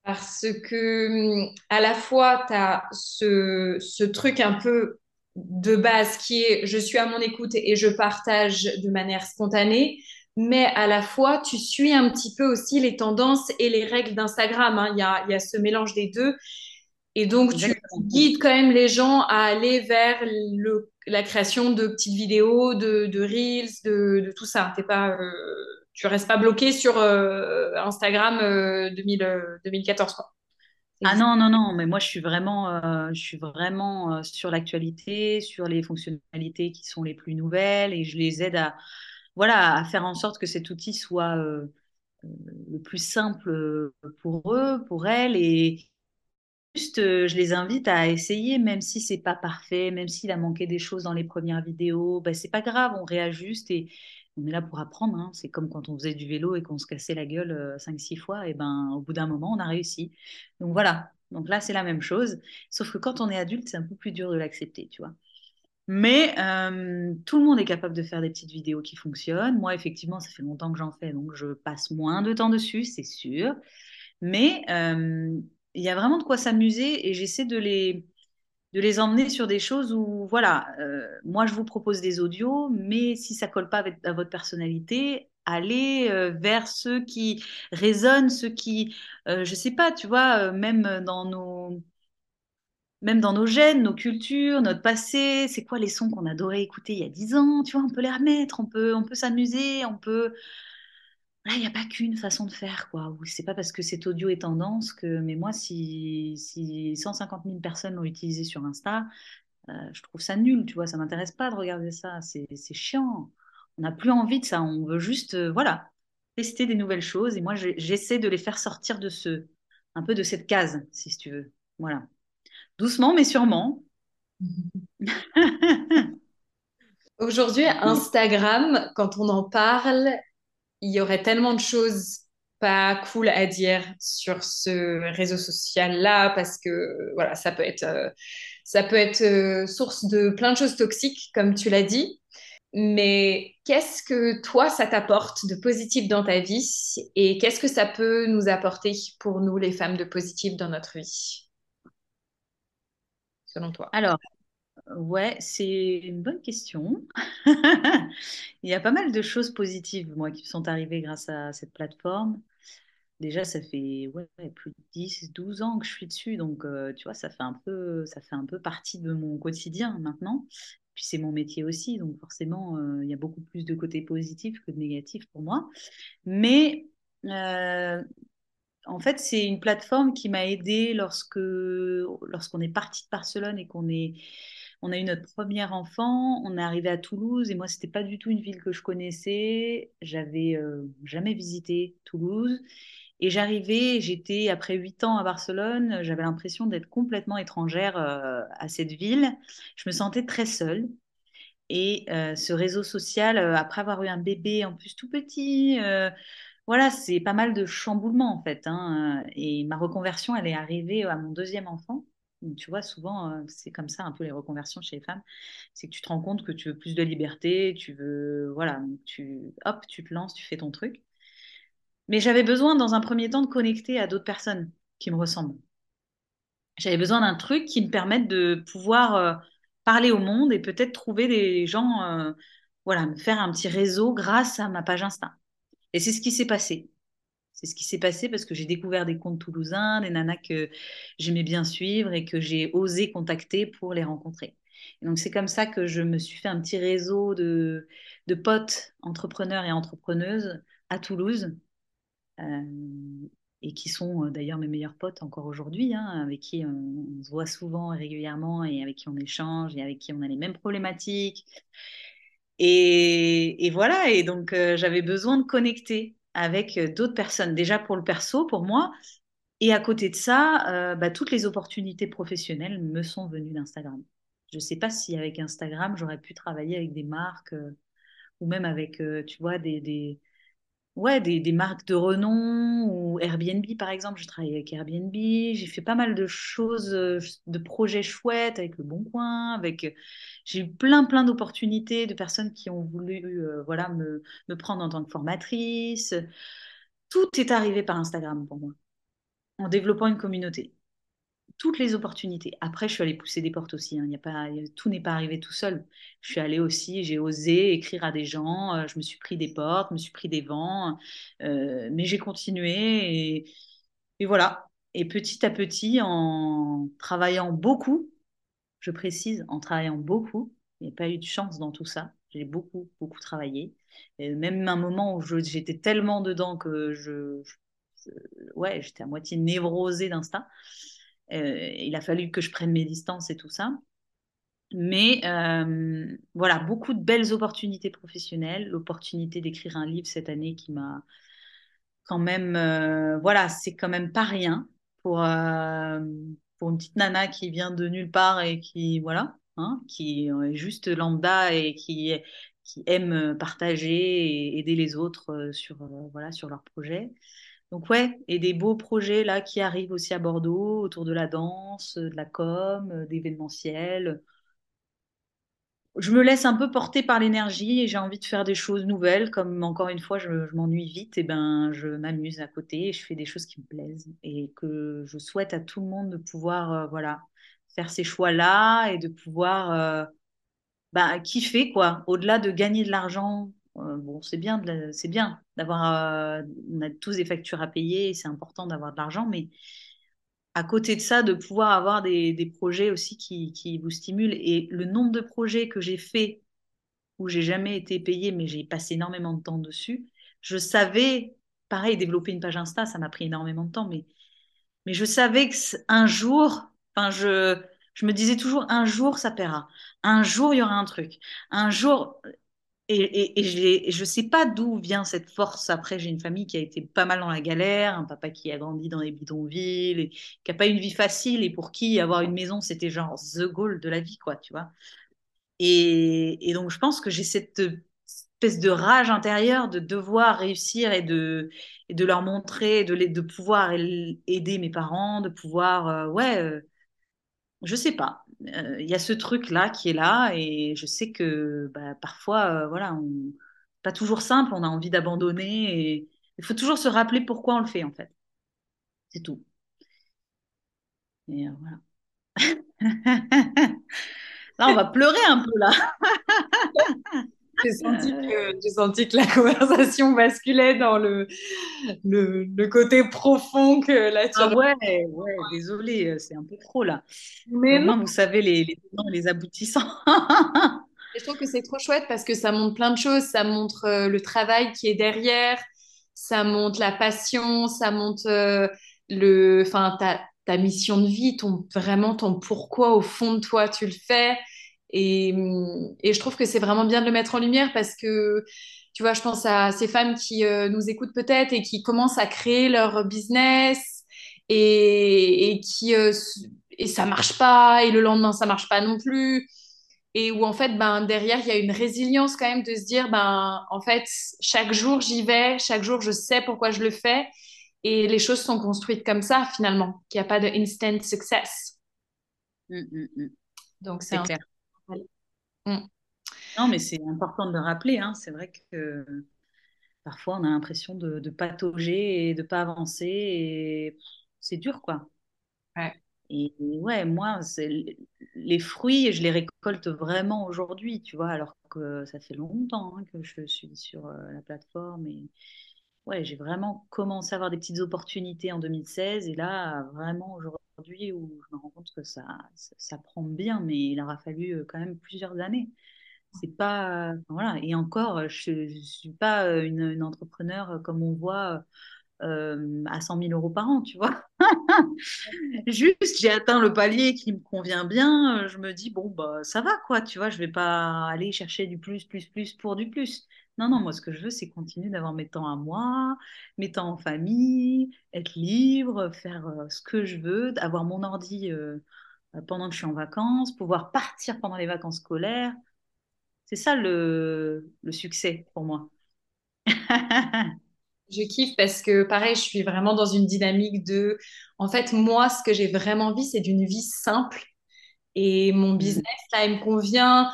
Parce que à la fois, tu as ce, ce, truc un peu de base qui est je suis à mon écoute et je partage de manière spontanée, mais à la fois, tu suis un petit peu aussi les tendances et les règles d'Instagram. Hein. Il y, a, y a ce mélange des deux. Et donc, tu guides quand même les gens à aller vers le la création de petites vidéos, de, reels, de, tout ça. T'es pas, euh, tu restes pas bloqué sur euh, Instagram 2014 euh, quoi. Ah non non non, mais moi je suis vraiment, sur l'actualité, sur les fonctionnalités qui sont les plus nouvelles et je les aide à, voilà, à faire en sorte que cet outil soit le plus simple pour eux, pour elles, juste, je les invite à essayer, même si c'est pas parfait, même s'il a manqué des choses dans les premières vidéos, ben, c'est pas grave, on réajuste et on est là pour apprendre. Hein. C'est comme quand on faisait du vélo et qu'on se cassait la gueule 5-6 fois, et ben au bout d'un moment, on a réussi. Donc voilà, donc là, c'est la même chose. Sauf que quand on est adulte, c'est un peu plus dur de l'accepter, tu vois. Mais euh, tout le monde est capable de faire des petites vidéos qui fonctionnent. Moi, effectivement, ça fait longtemps que j'en fais, donc je passe moins de temps dessus, c'est sûr. Mais euh, il y a vraiment de quoi s'amuser et j'essaie de les, emmener sur des choses où, voilà, euh, moi, je vous propose des audios, mais si ça colle pas à votre personnalité, allez vers ceux qui résonnent, ceux qui, je sais pas, tu vois, même dans nos même dans nos gènes, nos cultures, notre passé, c'est quoi les sons qu'on adorait écouter il y a dix ans, tu vois, on peut les remettre, on peut s'amuser, on peut... Là, il n'y a pas qu'une façon de faire, quoi. C'est pas parce que cet audio est tendance que... Mais moi, si, si 150 000 personnes l'ont utilisé sur Insta, euh, je trouve ça nul, tu vois, ça m'intéresse pas de regarder ça, c'est chiant. On n'a plus envie de ça, on veut juste, euh, voilà, tester des nouvelles choses. Et moi, j'essaie de les faire sortir de ce, un peu de cette case, si tu veux. Voilà. Doucement, mais sûrement. Aujourd'hui, Instagram, quand on en parle, il y aurait tellement de choses pas cool à dire sur ce réseau social-là parce que voilà, ça peut être, euh, ça peut être euh, source de plein de choses toxiques, comme tu l'as dit. Mais qu'est-ce que toi, ça t'apporte de positif dans ta vie et qu'est-ce que ça peut nous apporter pour nous, les femmes de positif dans notre vie selon toi? Alors, ouais, c'est une bonne question. Il y a pas mal de choses positives, moi, qui sont arrivées grâce à cette plateforme. Déjà, ça fait ouais, plus de 10, 12 ans que je suis dessus, donc euh, tu vois, ça fait un peu, ça fait un peu partie de mon quotidien maintenant. Puis c'est mon métier aussi, donc forcément, euh, il y a beaucoup plus de côtés positifs que de négatifs pour moi. Mais euh, en fait, c'est une plateforme qui m'a aidée lorsque lorsqu'on est parti de Barcelone et qu'on est on a eu notre premier enfant, on est arrivé à Toulouse et moi c'était pas du tout une ville que je connaissais, j'avais euh, jamais visité Toulouse et j'arrivais, j'étais après huit ans à Barcelone, j'avais l'impression d'être complètement étrangère euh, à cette ville, je me sentais très seule. Et euh, ce réseau social, après avoir eu un bébé en plus tout petit, voilà, c'est pas mal de chamboulements en fait. Hein, et ma reconversion, elle est arrivée à mon deuxième enfant. Tu vois, souvent, euh, c'est comme ça un peu les reconversions chez les femmes. C'est que tu te rends compte que tu veux plus de liberté, tu veux, voilà, tu, hop, tu te lances, tu fais ton truc. Mais j'avais besoin, dans un premier temps, de connecter à d'autres personnes qui me ressemblent. J'avais besoin d'un truc qui me permette de pouvoir euh, parler au monde et peut-être trouver des gens, euh, voilà, me faire un petit réseau grâce à ma page Insta. Et c'est ce qui s'est passé. C'est ce qui s'est passé parce que j'ai découvert des comptes toulousains, des nanas que j'aimais bien suivre et que j'ai osé contacter pour les rencontrer. donc c'est comme ça que je me suis fait un petit réseau de, de potes entrepreneurs et entrepreneuses à Toulouse. Euh, et qui sont euh, d'ailleurs mes meilleurs potes encore aujourd'hui, hein, avec qui on, se voit souvent et régulièrement et avec qui on échange et avec qui on a les mêmes problématiques et, voilà, et donc euh, j'avais besoin de connecter avec euh, d'autres personnes, déjà pour le perso, pour moi. Et à côté de ça, euh, bah, toutes les opportunités professionnelles me sont venues d'Instagram. Je ne sais pas si avec Instagram, j'aurais pu travailler avec des marques ou même avec, tu vois, des, ouais, des, marques de renom ou Airbnb, par exemple. Je travaille avec Airbnb. J'ai fait pas mal de choses, euh, de projets chouettes avec Le Bon Coin. Avec... J'ai eu plein, plein d'opportunités de personnes qui ont voulu euh, voilà, me, me prendre en tant que formatrice. Tout est arrivé par Instagram pour moi, en développant une communauté toutes les opportunités. Après, je suis allée pousser des portes aussi. Hein. Y a pas, tout n'est pas arrivé tout seul. Je suis allée aussi, j'ai osé écrire à des gens. Euh, je me suis pris des portes, me suis pris des vents, euh, mais j'ai continué et, voilà. Et petit à petit, en travaillant beaucoup, je précise, en travaillant beaucoup, il n'y a pas eu de chance dans tout ça. J'ai beaucoup, beaucoup travaillé. Même un moment où j'étais tellement dedans que je, je ouais, j'étais à moitié névrosée d'instinct. Euh, il a fallu que je prenne mes distances et tout ça. Mais voilà, beaucoup de belles opportunités professionnelles. L'opportunité d'écrire un livre cette année qui m'a quand même, voilà, c'est quand même pas rien pour, pour une petite nana qui vient de nulle part et qui, voilà, hein, qui est juste lambda et qui, qui aime partager et aider les autres sur, voilà, sur leurs projets. Donc ouais, et des beaux projets là qui arrivent aussi à Bordeaux autour de la danse, de la com, d'événementiel je me laisse un peu porter par l'énergie et j'ai envie de faire des choses nouvelles. Comme encore une fois, je, m'ennuie vite, et ben je m'amuse à côté et je fais des choses qui me plaisent et que je souhaite à tout le monde de pouvoir euh, voilà faire ces choix-là et de pouvoir euh, bah, kiffer quoi. Au-delà de gagner de l'argent, euh, bon c'est bien, d'avoir, on a tous des factures à payer, c'est important d'avoir de l'argent, mais à côté de ça, de pouvoir avoir des, projets aussi qui, vous stimulent. Et le nombre de projets que j'ai fait où j'ai jamais été payée, mais j'ai passé énormément de temps dessus, je savais, pareil, développer une page Insta, ça m'a pris énormément de temps, mais, mais je savais qu'un jour, enfin, je, je me disais toujours, un jour, ça paiera. Un jour, il y aura un truc. Un jour, et, je ne sais pas d'où vient cette force. Après, j'ai une famille qui a été pas mal dans la galère, un papa qui a grandi dans les bidonvilles, et qui n'a pas eu une vie facile, et pour qui avoir une maison, c'était genre the goal de la vie, quoi, tu vois. Et, donc, je pense que j'ai cette espèce de rage intérieure de devoir réussir et de, de leur montrer, de, de pouvoir aider mes parents, de pouvoir, euh, ouais, euh, je sais pas. Euh, il y a ce truc-là qui est là et je sais que bah, parfois, euh, voilà, on... pas toujours simple, on a envie d'abandonner et il faut toujours se rappeler pourquoi on le fait en fait. C'est tout. Et euh, voilà. là, on va pleurer un peu là. J'ai senti, que, senti que la conversation basculait dans le, le, côté profond que la Ah ouais, ouais, désolé, c'est un peu trop là. Mais non. vous savez les, les, les aboutissants. je trouve que c'est trop chouette parce que ça montre plein de choses. Ça montre euh, le travail qui est derrière, ça montre la passion, ça montre euh, le, ta, ta mission de vie, ton, vraiment ton pourquoi au fond de toi tu le fais. Et, et je trouve que c'est vraiment bien de le mettre en lumière parce que, tu vois, je pense à ces femmes qui euh, nous écoutent peut-être et qui commencent à créer leur business et, et qui euh, et ça marche pas et le lendemain ça marche pas non plus. Et où en fait ben derrière il y a une résilience quand même de se dire ben en fait chaque jour j'y vais chaque jour je sais pourquoi je le fais et les choses sont construites comme ça finalement qu'il n'y a pas de instant success. Mmh, mmh, mmh. donc c'est clair Mm. Non, mais c'est important de le rappeler. Hein. C'est vrai que parfois on a l'impression de, patauger et de pas avancer. Et c'est dur, quoi. Ouais. Et, ouais, moi, les fruits, je les récolte vraiment aujourd'hui, tu vois, alors que ça fait longtemps hein, que je suis sur euh, la plateforme. Et ouais, j'ai vraiment commencé à avoir des petites opportunités en 2016. Et là, vraiment aujourd'hui, aujourd'hui où je me rends compte que ça, ça, prend bien, mais il aura fallu euh, quand même plusieurs années. C'est pas. Voilà. Et encore, je ne suis pas euh, une, une, entrepreneur euh, comme on voit à 100 000 euros par an, tu vois. Juste, j'ai atteint le palier qui me convient bien. Je me dis, bon, bah, ça va, quoi, tu vois. Je vais pas aller chercher du plus, plus, plus pour du plus. Non, non, moi, ce que je veux, c'est continuer d'avoir mes temps à moi, mes temps en famille, être libre, faire euh, ce que je veux, avoir mon ordi euh, euh, pendant que je suis en vacances, pouvoir partir pendant les vacances scolaires. C'est ça le, le succès pour moi. je kiffe parce que, pareil, je suis vraiment dans une dynamique de. En fait, moi, ce que j'ai vraiment envie, c'est d'une vie simple. Et mon mmh. business, là, il me convient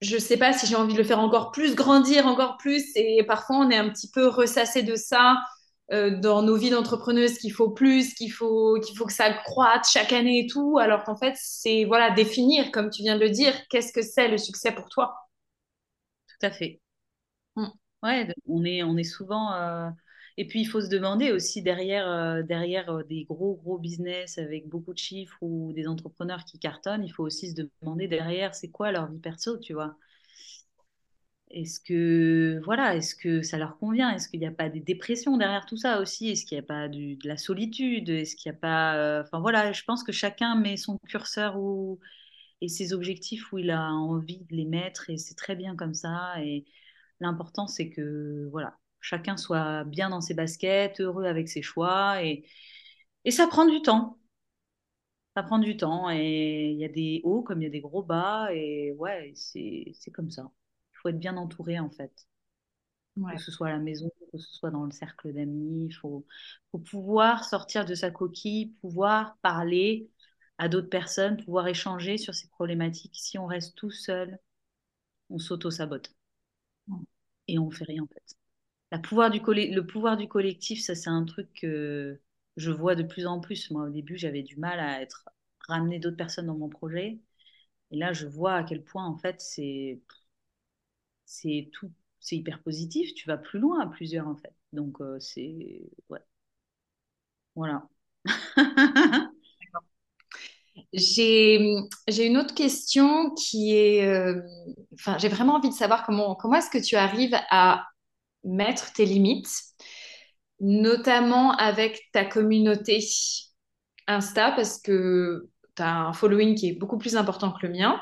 je sais pas si j'ai envie de le faire encore plus grandir, encore plus. Et parfois, on est un petit peu ressassé de ça euh, dans nos vies d'entrepreneuses qu'il faut plus, qu'il faut, qu'il faut que ça croîte chaque année et tout. Alors qu'en fait, c'est voilà définir, comme tu viens de le dire, qu'est-ce que c'est le succès pour toi. Tout à fait. Mm. Ouais, on est, on est souvent. Euh, et puis, il faut se demander aussi derrière, euh, derrière des gros, gros business avec beaucoup de chiffres ou des entrepreneurs qui cartonnent, il faut aussi se demander derrière, c'est quoi leur vie perso, tu vois? Est-ce que, voilà, est-ce que ça leur convient? Est-ce qu'il n'y a pas des dépressions derrière tout ça aussi? Est-ce qu'il n'y a pas de la solitude? Est-ce qu'il n'y a pas... Euh, enfin, voilà, je pense que chacun met son curseur où et ses objectifs où il a envie de les mettre et c'est très bien comme ça. Et l'important, c'est que voilà, chacun soit bien dans ses baskets, heureux avec ses choix et, et ça prend du temps. Ça prend du temps et il y a des hauts comme il y a des gros bas et ouais, c'est comme ça. Il faut être bien entouré en fait. Que ce soit à la maison, que ce soit dans le cercle d'amis, il faut, faut pouvoir sortir de sa coquille, pouvoir parler à d'autres personnes, pouvoir échanger sur ces problématiques. Si on reste tout seul, on s'auto-sabote. Et on fait rien en fait. Pouvoir du le pouvoir du collectif, ça c'est un truc que je vois de plus en plus. Moi au début j'avais du mal à être ramener d'autres personnes dans mon projet. Et là je vois à quel point en fait c'est c'est tout c'est hyper positif. Tu vas plus loin à plusieurs en fait. Donc euh, c'est. Voilà. J'ai une autre question qui est, euh, enfin, j'ai vraiment envie de savoir comment, comment est-ce que tu arrives à mettre tes limites, notamment avec ta communauté Insta, parce que tu as un following qui est beaucoup plus important que le mien.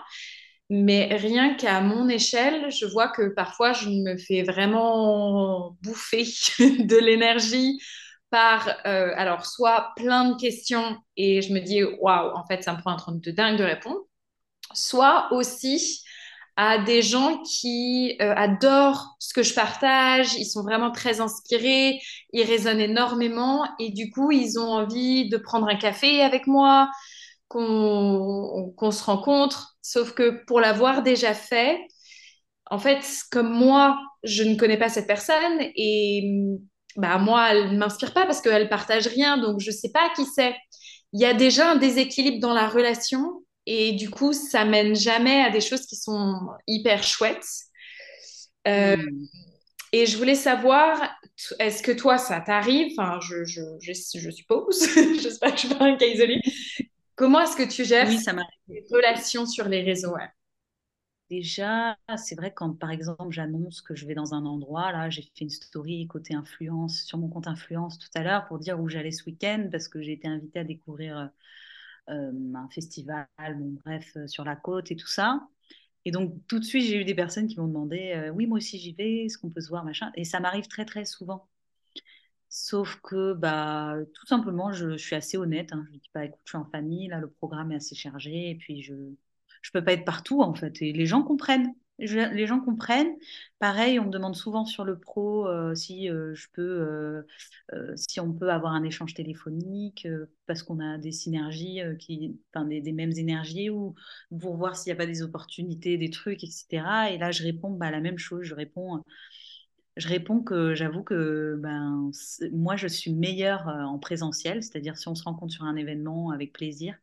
Mais rien qu'à mon échelle, je vois que parfois je me fais vraiment bouffer de l'énergie par, euh, alors, soit plein de questions et je me dis, waouh, en fait, ça me prend un temps de dingue de répondre, soit aussi à des gens qui euh, adorent ce que je partage, ils sont vraiment très inspirés, ils résonnent énormément et du coup, ils ont envie de prendre un café avec moi, qu'on se rencontre, sauf que pour l'avoir déjà fait, en fait, comme moi, je ne connais pas cette personne et bah moi, elle ne m'inspire pas parce qu'elle partage rien, donc je ne sais pas qui c'est. Il y a déjà un déséquilibre dans la relation et du coup, ça mène jamais à des choses qui sont hyper chouettes. Euh, hmm. Et je voulais savoir, est-ce que toi, ça t'arrive Enfin, je, je, je, suppose, j'espère que je ne suis pas un cas isolé. Comment est-ce que tu gères oui, ça les relations sur les réseaux Déjà, c'est vrai quand par exemple j'annonce que je vais dans un endroit, là j'ai fait une story côté influence sur mon compte influence tout à l'heure pour dire où j'allais ce week-end parce que j'ai été invitée à découvrir euh, un festival, bref, euh, sur la côte et tout ça. Et donc tout de suite j'ai eu des personnes qui m'ont demandé euh, oui moi aussi j'y vais, est-ce qu'on peut se voir machin et ça m'arrive très très souvent. Sauf que bah tout simplement je, suis assez honnête, hein. je dis pas écoute je suis en famille, là le programme est assez chargé et puis je je peux pas être partout en fait. Et les gens comprennent. Les gens comprennent. Pareil, on me demande souvent sur le pro euh, si euh, je peux, euh, si on peut avoir un échange téléphonique parce qu'on a des synergies qui, enfin des, mêmes énergies ou pour voir s'il n'y a pas des opportunités, des trucs, etc. Et là, je réponds bah, la même chose. Je réponds je réponds que j'avoue que ben, moi, je suis meilleure euh, en présentiel, c'est-à-dire si on se rencontre sur un événement avec plaisir,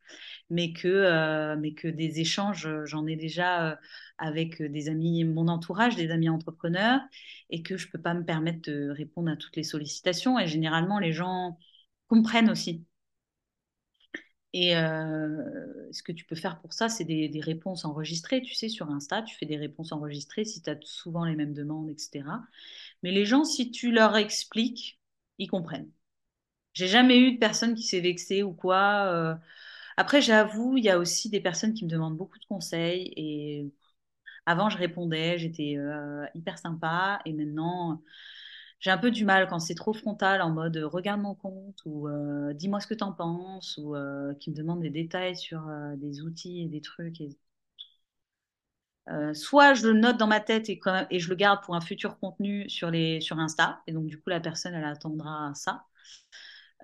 mais que, euh, mais que des échanges, j'en ai déjà euh, avec des amis, mon entourage, des amis entrepreneurs, et que je ne peux pas me permettre de répondre à toutes les sollicitations. Et généralement, les gens comprennent aussi. Et ce que tu peux faire pour ça, c'est des, des, réponses enregistrées. Tu sais, sur Insta, tu fais des réponses enregistrées si tu as souvent les mêmes demandes, etc. Mais les gens, si tu leur expliques, ils comprennent. J'ai jamais eu de personne qui s'est vexée ou quoi. Après, j'avoue, il y a aussi des personnes qui me demandent beaucoup de conseils. Et avant, je répondais, j'étais hyper sympa. Et maintenant, j'ai un peu du mal quand c'est trop frontal en mode regarde mon compte ou euh, dis-moi ce que tu en penses ou qui me demandent des détails sur des outils et des trucs. Euh, soit je le note dans ma tête et, je le garde pour un futur contenu sur, les, sur Insta, et donc du coup la personne elle attendra ça.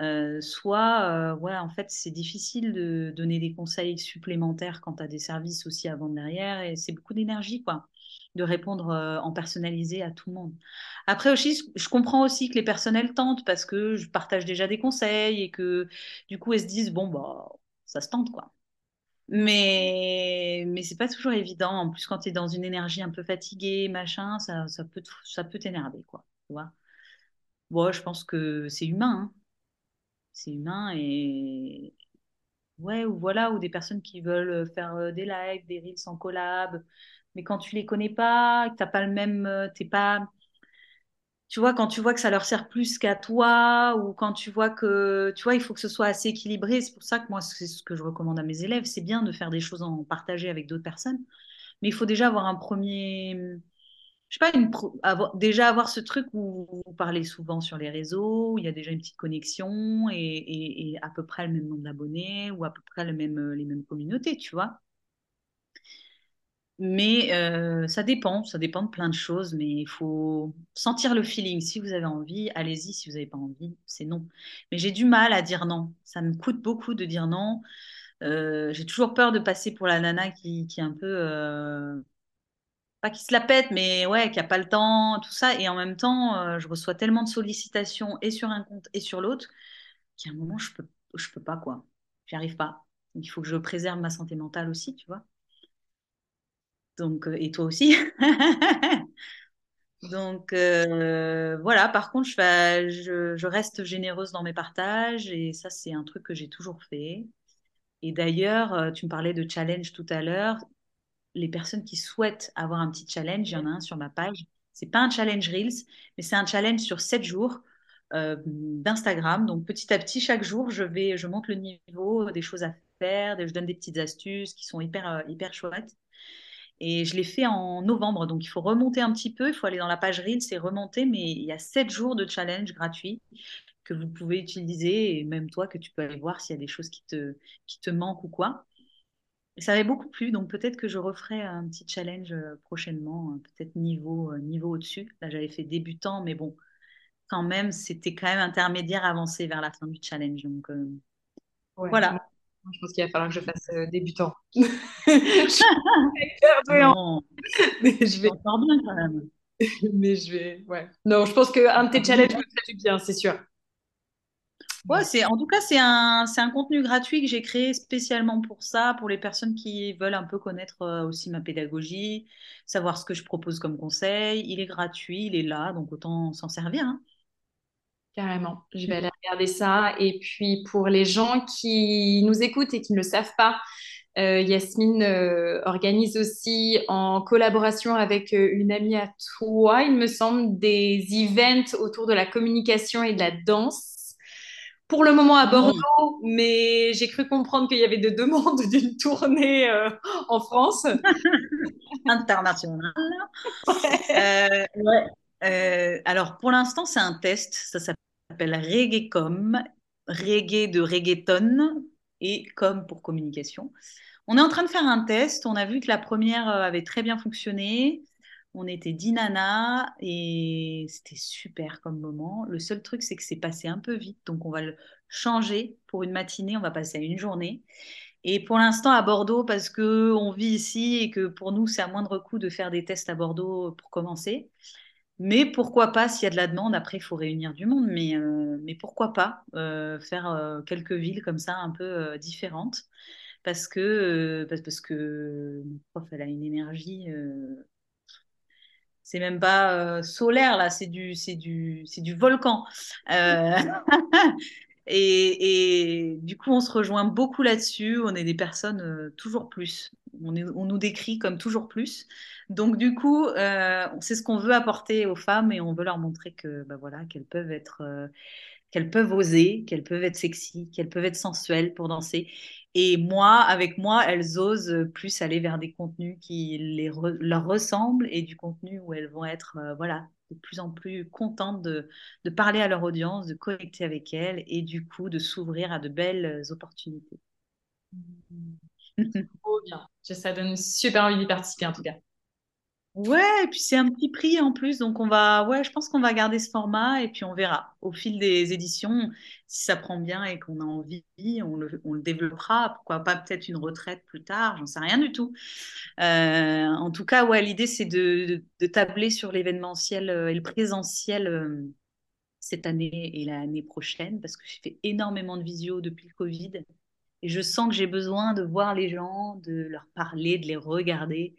Euh, soit, euh, en fait, c'est difficile de donner des conseils supplémentaires quand tu as des services aussi vendre derrière, et c'est beaucoup d'énergie, quoi, de répondre en personnalisé à tout le monde. Après aussi, je comprends aussi que les personnels tentent parce que je partage déjà des conseils et que du coup, elles se disent, bon, bah, ça se tente, quoi. Mais, mais c'est pas toujours évident. En plus, quand tu es dans une énergie un peu fatiguée, machin, ça, ça peut t'énerver, quoi. Tu vois bon, je pense que c'est humain. Hein. C'est humain et. Ouais, ou voilà, ou des personnes qui veulent faire euh, des lives, des reels en collab, mais quand tu les connais pas, que t'as pas le même. Euh, t'es pas tu vois, quand tu vois que ça leur sert plus qu'à toi, ou quand tu vois que, tu vois, il faut que ce soit assez équilibré. C'est pour ça que moi, c'est ce que je recommande à mes élèves. C'est bien de faire des choses en partager avec d'autres personnes, mais il faut déjà avoir un premier, je sais pas, déjà avoir ce truc où vous parlez souvent sur les réseaux, où il y a déjà une petite connexion et, à peu près le même nombre d'abonnés ou à peu près même, les mêmes communautés, tu vois. Mais euh, ça dépend, ça dépend de plein de choses, mais il faut sentir le feeling. Si vous avez envie, allez-y. Si vous n'avez pas envie, c'est non. Mais j'ai du mal à dire non. Ça me coûte beaucoup de dire non. Euh, j'ai toujours peur de passer pour la nana qui, est un peu... Euh, pas qui se la pète, mais ouais, qui n'a pas le temps, tout ça. Et en même temps, je reçois tellement de sollicitations et sur un compte et sur l'autre qu'à un moment, je peux, peux pas, quoi. J'y arrive pas. Il faut que je préserve ma santé mentale aussi, tu vois. Donc, euh, et toi aussi. Donc euh, voilà, par contre, je, reste généreuse dans mes partages et ça, c'est un truc que j'ai toujours fait. Et d'ailleurs, euh, tu me parlais de challenge tout à l'heure. Les personnes qui souhaitent avoir un petit challenge, il y en a un sur ma page. C'est pas un challenge Reels, mais c'est un challenge sur 7 jours d'Instagram. Donc petit à petit, chaque jour, je je monte le niveau des choses à faire, je donne des petites astuces qui sont hyper, hyper chouettes. Et je l'ai fait en novembre, donc il faut remonter un petit peu, il faut aller dans la page Reels et remonter, mais il y a 7 jours de challenge gratuit que vous pouvez utiliser, et même toi que tu peux aller voir s'il y a des choses qui te, qui te manquent ou quoi. Et ça avait beaucoup plu, donc peut-être que je referai un petit challenge euh, prochainement, euh, peut-être niveau, euh, niveau au-dessus. Là, j'avais fait débutant, mais bon, quand même, c'était quand même intermédiaire avancé vers la fin du challenge. Donc voilà. Je pense qu'il va falloir que je fasse euh, débutant. non. Mais je vais encore bien quand même. Mais je vais, ouais. Non, je pense qu'un de tes challenges me fait du bien, c'est sûr. Ouais, c'est, en tout cas, c'est un, c'est un contenu gratuit que j'ai créé spécialement pour ça, pour les personnes qui veulent un peu connaître euh, aussi ma pédagogie, savoir ce que je propose comme conseil. Il est gratuit, il est là, donc autant s'en servir. Hein. Carrément, je vais aller regarder ça. Et puis pour les gens qui nous écoutent et qui ne le savent pas, euh, Yasmine euh, organise aussi en collaboration avec euh, une amie à toi, il me semble, des events autour de la communication et de la danse. Pour le moment à ah. Bordeaux, mais j'ai cru comprendre qu'il y avait des demandes d'une tournée en France. Internationale. alors pour l'instant, c'est un test. Ça s'appelle s'appelle Reggaecom, reggae de reggaeton et com pour communication. On est en train de faire un test. On a vu que la première euh, avait très bien fonctionné. On était 10 nanas et c'était super comme moment. Le seul truc, c'est que c'est passé un peu vite. Donc, on va le changer pour une matinée. On va passer à une journée. Et pour l'instant, à Bordeaux, parce qu'on vit ici et que pour nous, c'est à moindre coût de faire des tests à Bordeaux pour commencer. Mais pourquoi pas, s'il y a de la demande, après, il faut réunir du monde, mais, euh, mais pourquoi pas euh, faire euh, quelques villes comme ça, un peu différentes, parce que, parce, que prof, elle a une énergie, c'est même pas solaire, là, c'est du, du, du volcan. Et, et, du coup, on se rejoint beaucoup là-dessus. On est des personnes toujours plus. On, nous décrit comme toujours plus. Donc du coup, euh, c'est ce qu'on veut apporter aux femmes et on veut leur montrer que bah, voilà, qu'elles peuvent être, euh, qu'elles peuvent oser, qu'elles peuvent être sexy, qu'elles peuvent être sensuelles pour danser. Et moi, avec moi, elles osent plus aller vers des contenus qui leur ressemblent et du contenu où elles vont être euh, voilà, de plus en plus contentes de, de, parler à leur audience, de connecter avec elles et du coup de s'ouvrir à de belles opportunités. Trop bien. Ça donne super envie d'y participer en tout cas. Ouais, et puis c'est un petit prix en plus, donc on va, ouais, je pense qu'on va garder ce format et puis on verra au fil des éditions si ça prend bien et qu'on a envie, on le, on le développera. Pourquoi pas peut-être une retraite plus tard, j'en sais rien du tout. Euh, en tout cas, ouais, l'idée c'est de, de, tabler sur l'événementiel euh, et le présentiel euh, cette année et l'année prochaine parce que j'ai fait énormément de visio depuis le Covid et je sens que j'ai besoin de voir les gens, de leur parler, de les regarder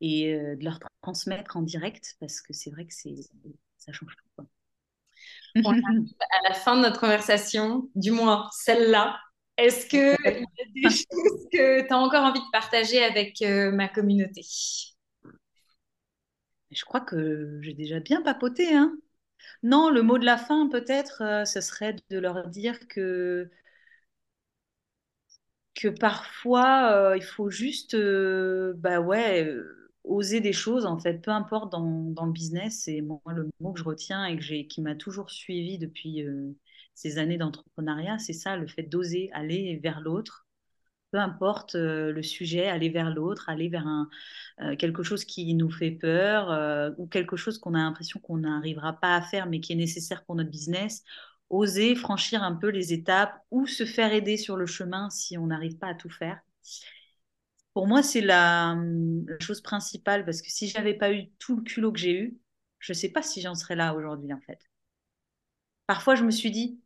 et euh, de leur transmettre en direct parce que c'est vrai que c'est ça change tout. Quoi. On arrive à la fin de notre conversation, du moins celle-là. Est-ce qu'il y a des choses que tu as encore envie de partager avec euh, ma communauté? Je crois que j'ai déjà bien papoté. Hein Non, le mot de la fin, peut-être, euh, ce serait de leur dire que, que parfois, euh, il faut juste, euh, bah ouais, euh, oser des choses, en fait, peu importe dans, dans le business. C'est moi le mot que je retiens et que j'ai, qui m'a toujours suivi depuis ces années d'entrepreneuriat, c'est ça, le fait d'oser aller vers l'autre peu importe le sujet, aller vers l'autre, aller vers un, quelque chose qui nous fait peur ou quelque chose qu'on a l'impression qu'on n'arrivera pas à faire mais qui est nécessaire pour notre business, oser franchir un peu les étapes ou se faire aider sur le chemin si on n'arrive pas à tout faire. Pour moi, c'est la, la chose principale parce que si j'avais pas eu tout le culot que j'ai eu, je ne sais pas si j'en serais là aujourd'hui en fait. Parfois, je me suis dit,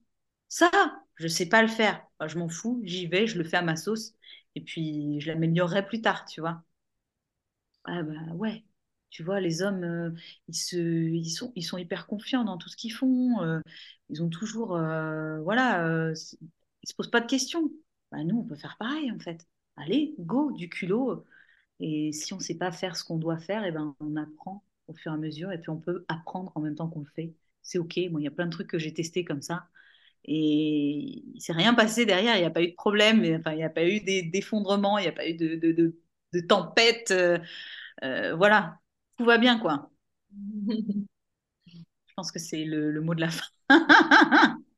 ça, je sais pas le faire. Je m'en fous, j'y vais, je le fais à ma sauce et puis je l'améliorerai plus tard, tu vois. Ah bah ouais, tu vois, les hommes, euh, ils se, ils sont, ils sont hyper confiants dans tout ce qu'ils font. euh, ils ont toujours, euh, voilà, ils se posent pas de questions. Bah nous, on peut faire pareil en fait. Allez, go, du culot. Et si on sait pas faire ce qu'on doit faire, et ben on apprend au fur et à mesure et puis on peut apprendre en même temps qu'on le fait. C'est ok. Moi, il y a plein de trucs que j'ai testés comme ça. Et il s'est rien passé derrière, il n'y a pas eu de problème, enfin, il n'y a pas eu d'effondrement, il n'y a pas eu de, de, de, tempête. voilà, tout va bien, quoi. Je pense que c'est le, le mot de la fin.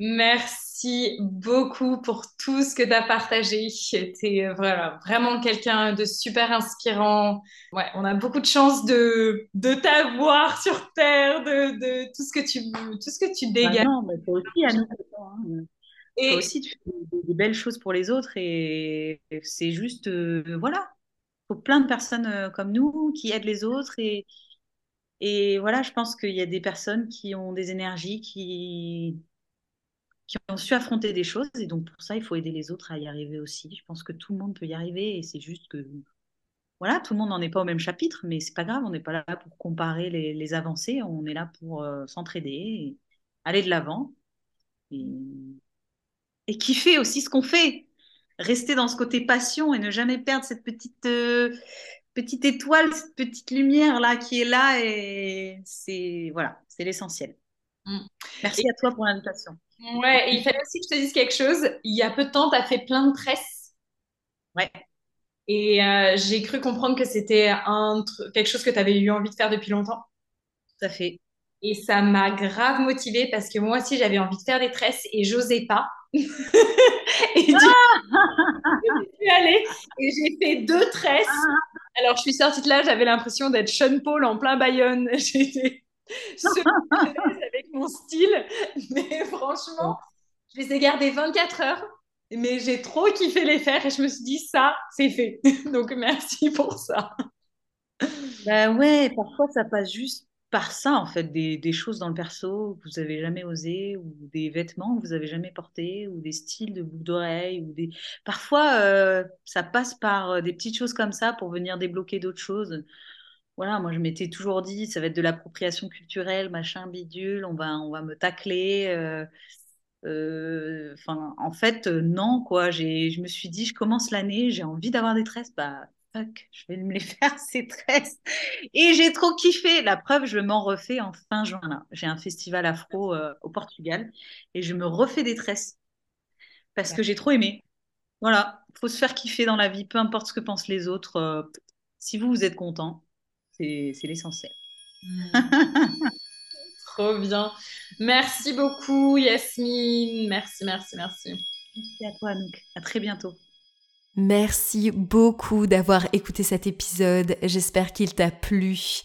Merci beaucoup pour tout ce que tu as partagé. Tu es voilà, vraiment quelqu'un de super inspirant. Ouais, on a beaucoup de chance de, de t'avoir sur Terre, de, de tout ce que tu, tout ce que tu Bah dégages. non, mais toi aussi, attends, hein. Toi Et aussi, tu fais des, belles choses pour les autres et c'est juste, euh, voilà, il faut plein de personnes euh, comme nous qui aident les autres et, et voilà, je pense qu'il y a des personnes qui ont des énergies, qui, qui ont su affronter des choses et donc pour ça, il faut aider les autres à y arriver aussi. Je pense que tout le monde peut y arriver et c'est juste que, voilà, tout le monde n'en est pas au même chapitre, mais c'est pas grave, on n'est pas là pour comparer les, avancées, on est là pour euh, s'entraider et aller de l'avant et, et kiffer aussi ce qu'on fait. Rester dans ce côté passion et ne jamais perdre cette petite, euh, petite étoile, cette petite lumière là qui est là et c'est voilà, c'est l'essentiel. Mm. Merci Et- à toi pour l'invitation. ouais, et il fallait aussi que je te dise quelque chose. Il y a peu de temps, tu as fait plein de tresses. Ouais. Et euh, j'ai cru comprendre que c'était un quelque chose que tu avais eu envie de faire depuis longtemps. Tout à fait. Et ça m'a grave motivée parce que moi aussi, j'avais envie de faire des tresses et j'osais pas. Et j'ai fait deux tresses. Alors, je suis sortie de là, j'avais l'impression d'être Sean Paul en plein Bayonne. J'étais avec mon style, mais franchement, je les ai gardées 24 heures. Mais j'ai trop kiffé les faire et je me suis dit, ça, c'est fait. Donc, merci pour ça. Bah ouais, parfois ça passe juste par ça en fait, des, des choses dans le perso que vous avez jamais osé, ou des vêtements que vous avez jamais portés, ou des styles de boucles d'oreilles, ou des. Parfois euh, ça passe par euh, des petites choses comme ça pour venir débloquer d'autres choses. Voilà, moi je m'étais toujours dit, ça va être de l'appropriation culturelle, machin, bidule, on va, on va me tacler. euh, euh, en fait, non, quoi. Je me suis dit, je commence l'année, j'ai envie d'avoir des tresses. Bah, fuck, je vais me les faire, ces tresses. Et j'ai trop kiffé. La preuve, je m'en refais en fin juin, là. J'ai un festival afro euh, au Portugal et je me refais des tresses parce que j'ai trop aimé. Voilà, faut se faire kiffer dans la vie, peu importe ce que pensent les autres. euh, si vous, vous êtes content, c'est, c'est l'essentiel. Trop bien. Merci beaucoup, Yasmine. Merci, merci, merci. Merci à toi, Anouk. À très bientôt. Merci beaucoup d'avoir écouté cet épisode. J'espère qu'il t'a plu.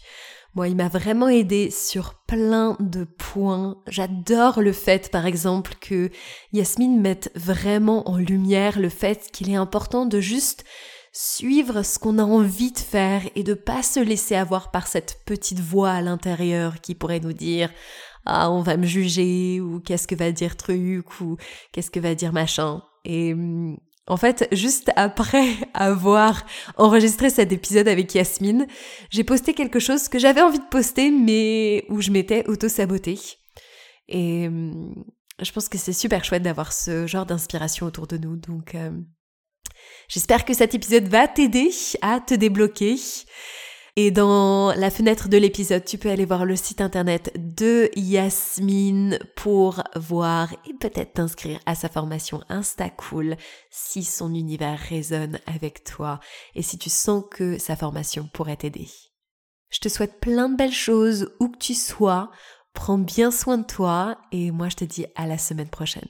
Moi, il m'a vraiment aidé sur plein de points. J'adore le fait, par exemple, que Yasmine mette vraiment en lumière le fait qu'il est important de juste suivre ce qu'on a envie de faire et de pas se laisser avoir par cette petite voix à l'intérieur qui pourrait nous dire ah on va me juger ou qu'est-ce que va dire truc ou qu'est-ce que va dire machin et hum, en fait, juste après avoir enregistré cet épisode avec Yasmine, j'ai posté quelque chose que j'avais envie de poster, mais où je m'étais auto-sabotée. Et hum, je pense que c'est super chouette d'avoir ce genre d'inspiration autour de nous. Donc, euh, j'espère que cet épisode va t'aider à te débloquer. Et dans la fenêtre de l'épisode, tu peux aller voir le site internet de Yasmine pour voir et peut-être t'inscrire à sa formation Insta Cool si son univers résonne avec toi et si tu sens que sa formation pourrait t'aider. Je te souhaite plein de belles choses où que tu sois. Prends bien soin de toi et moi je te dis à la semaine prochaine.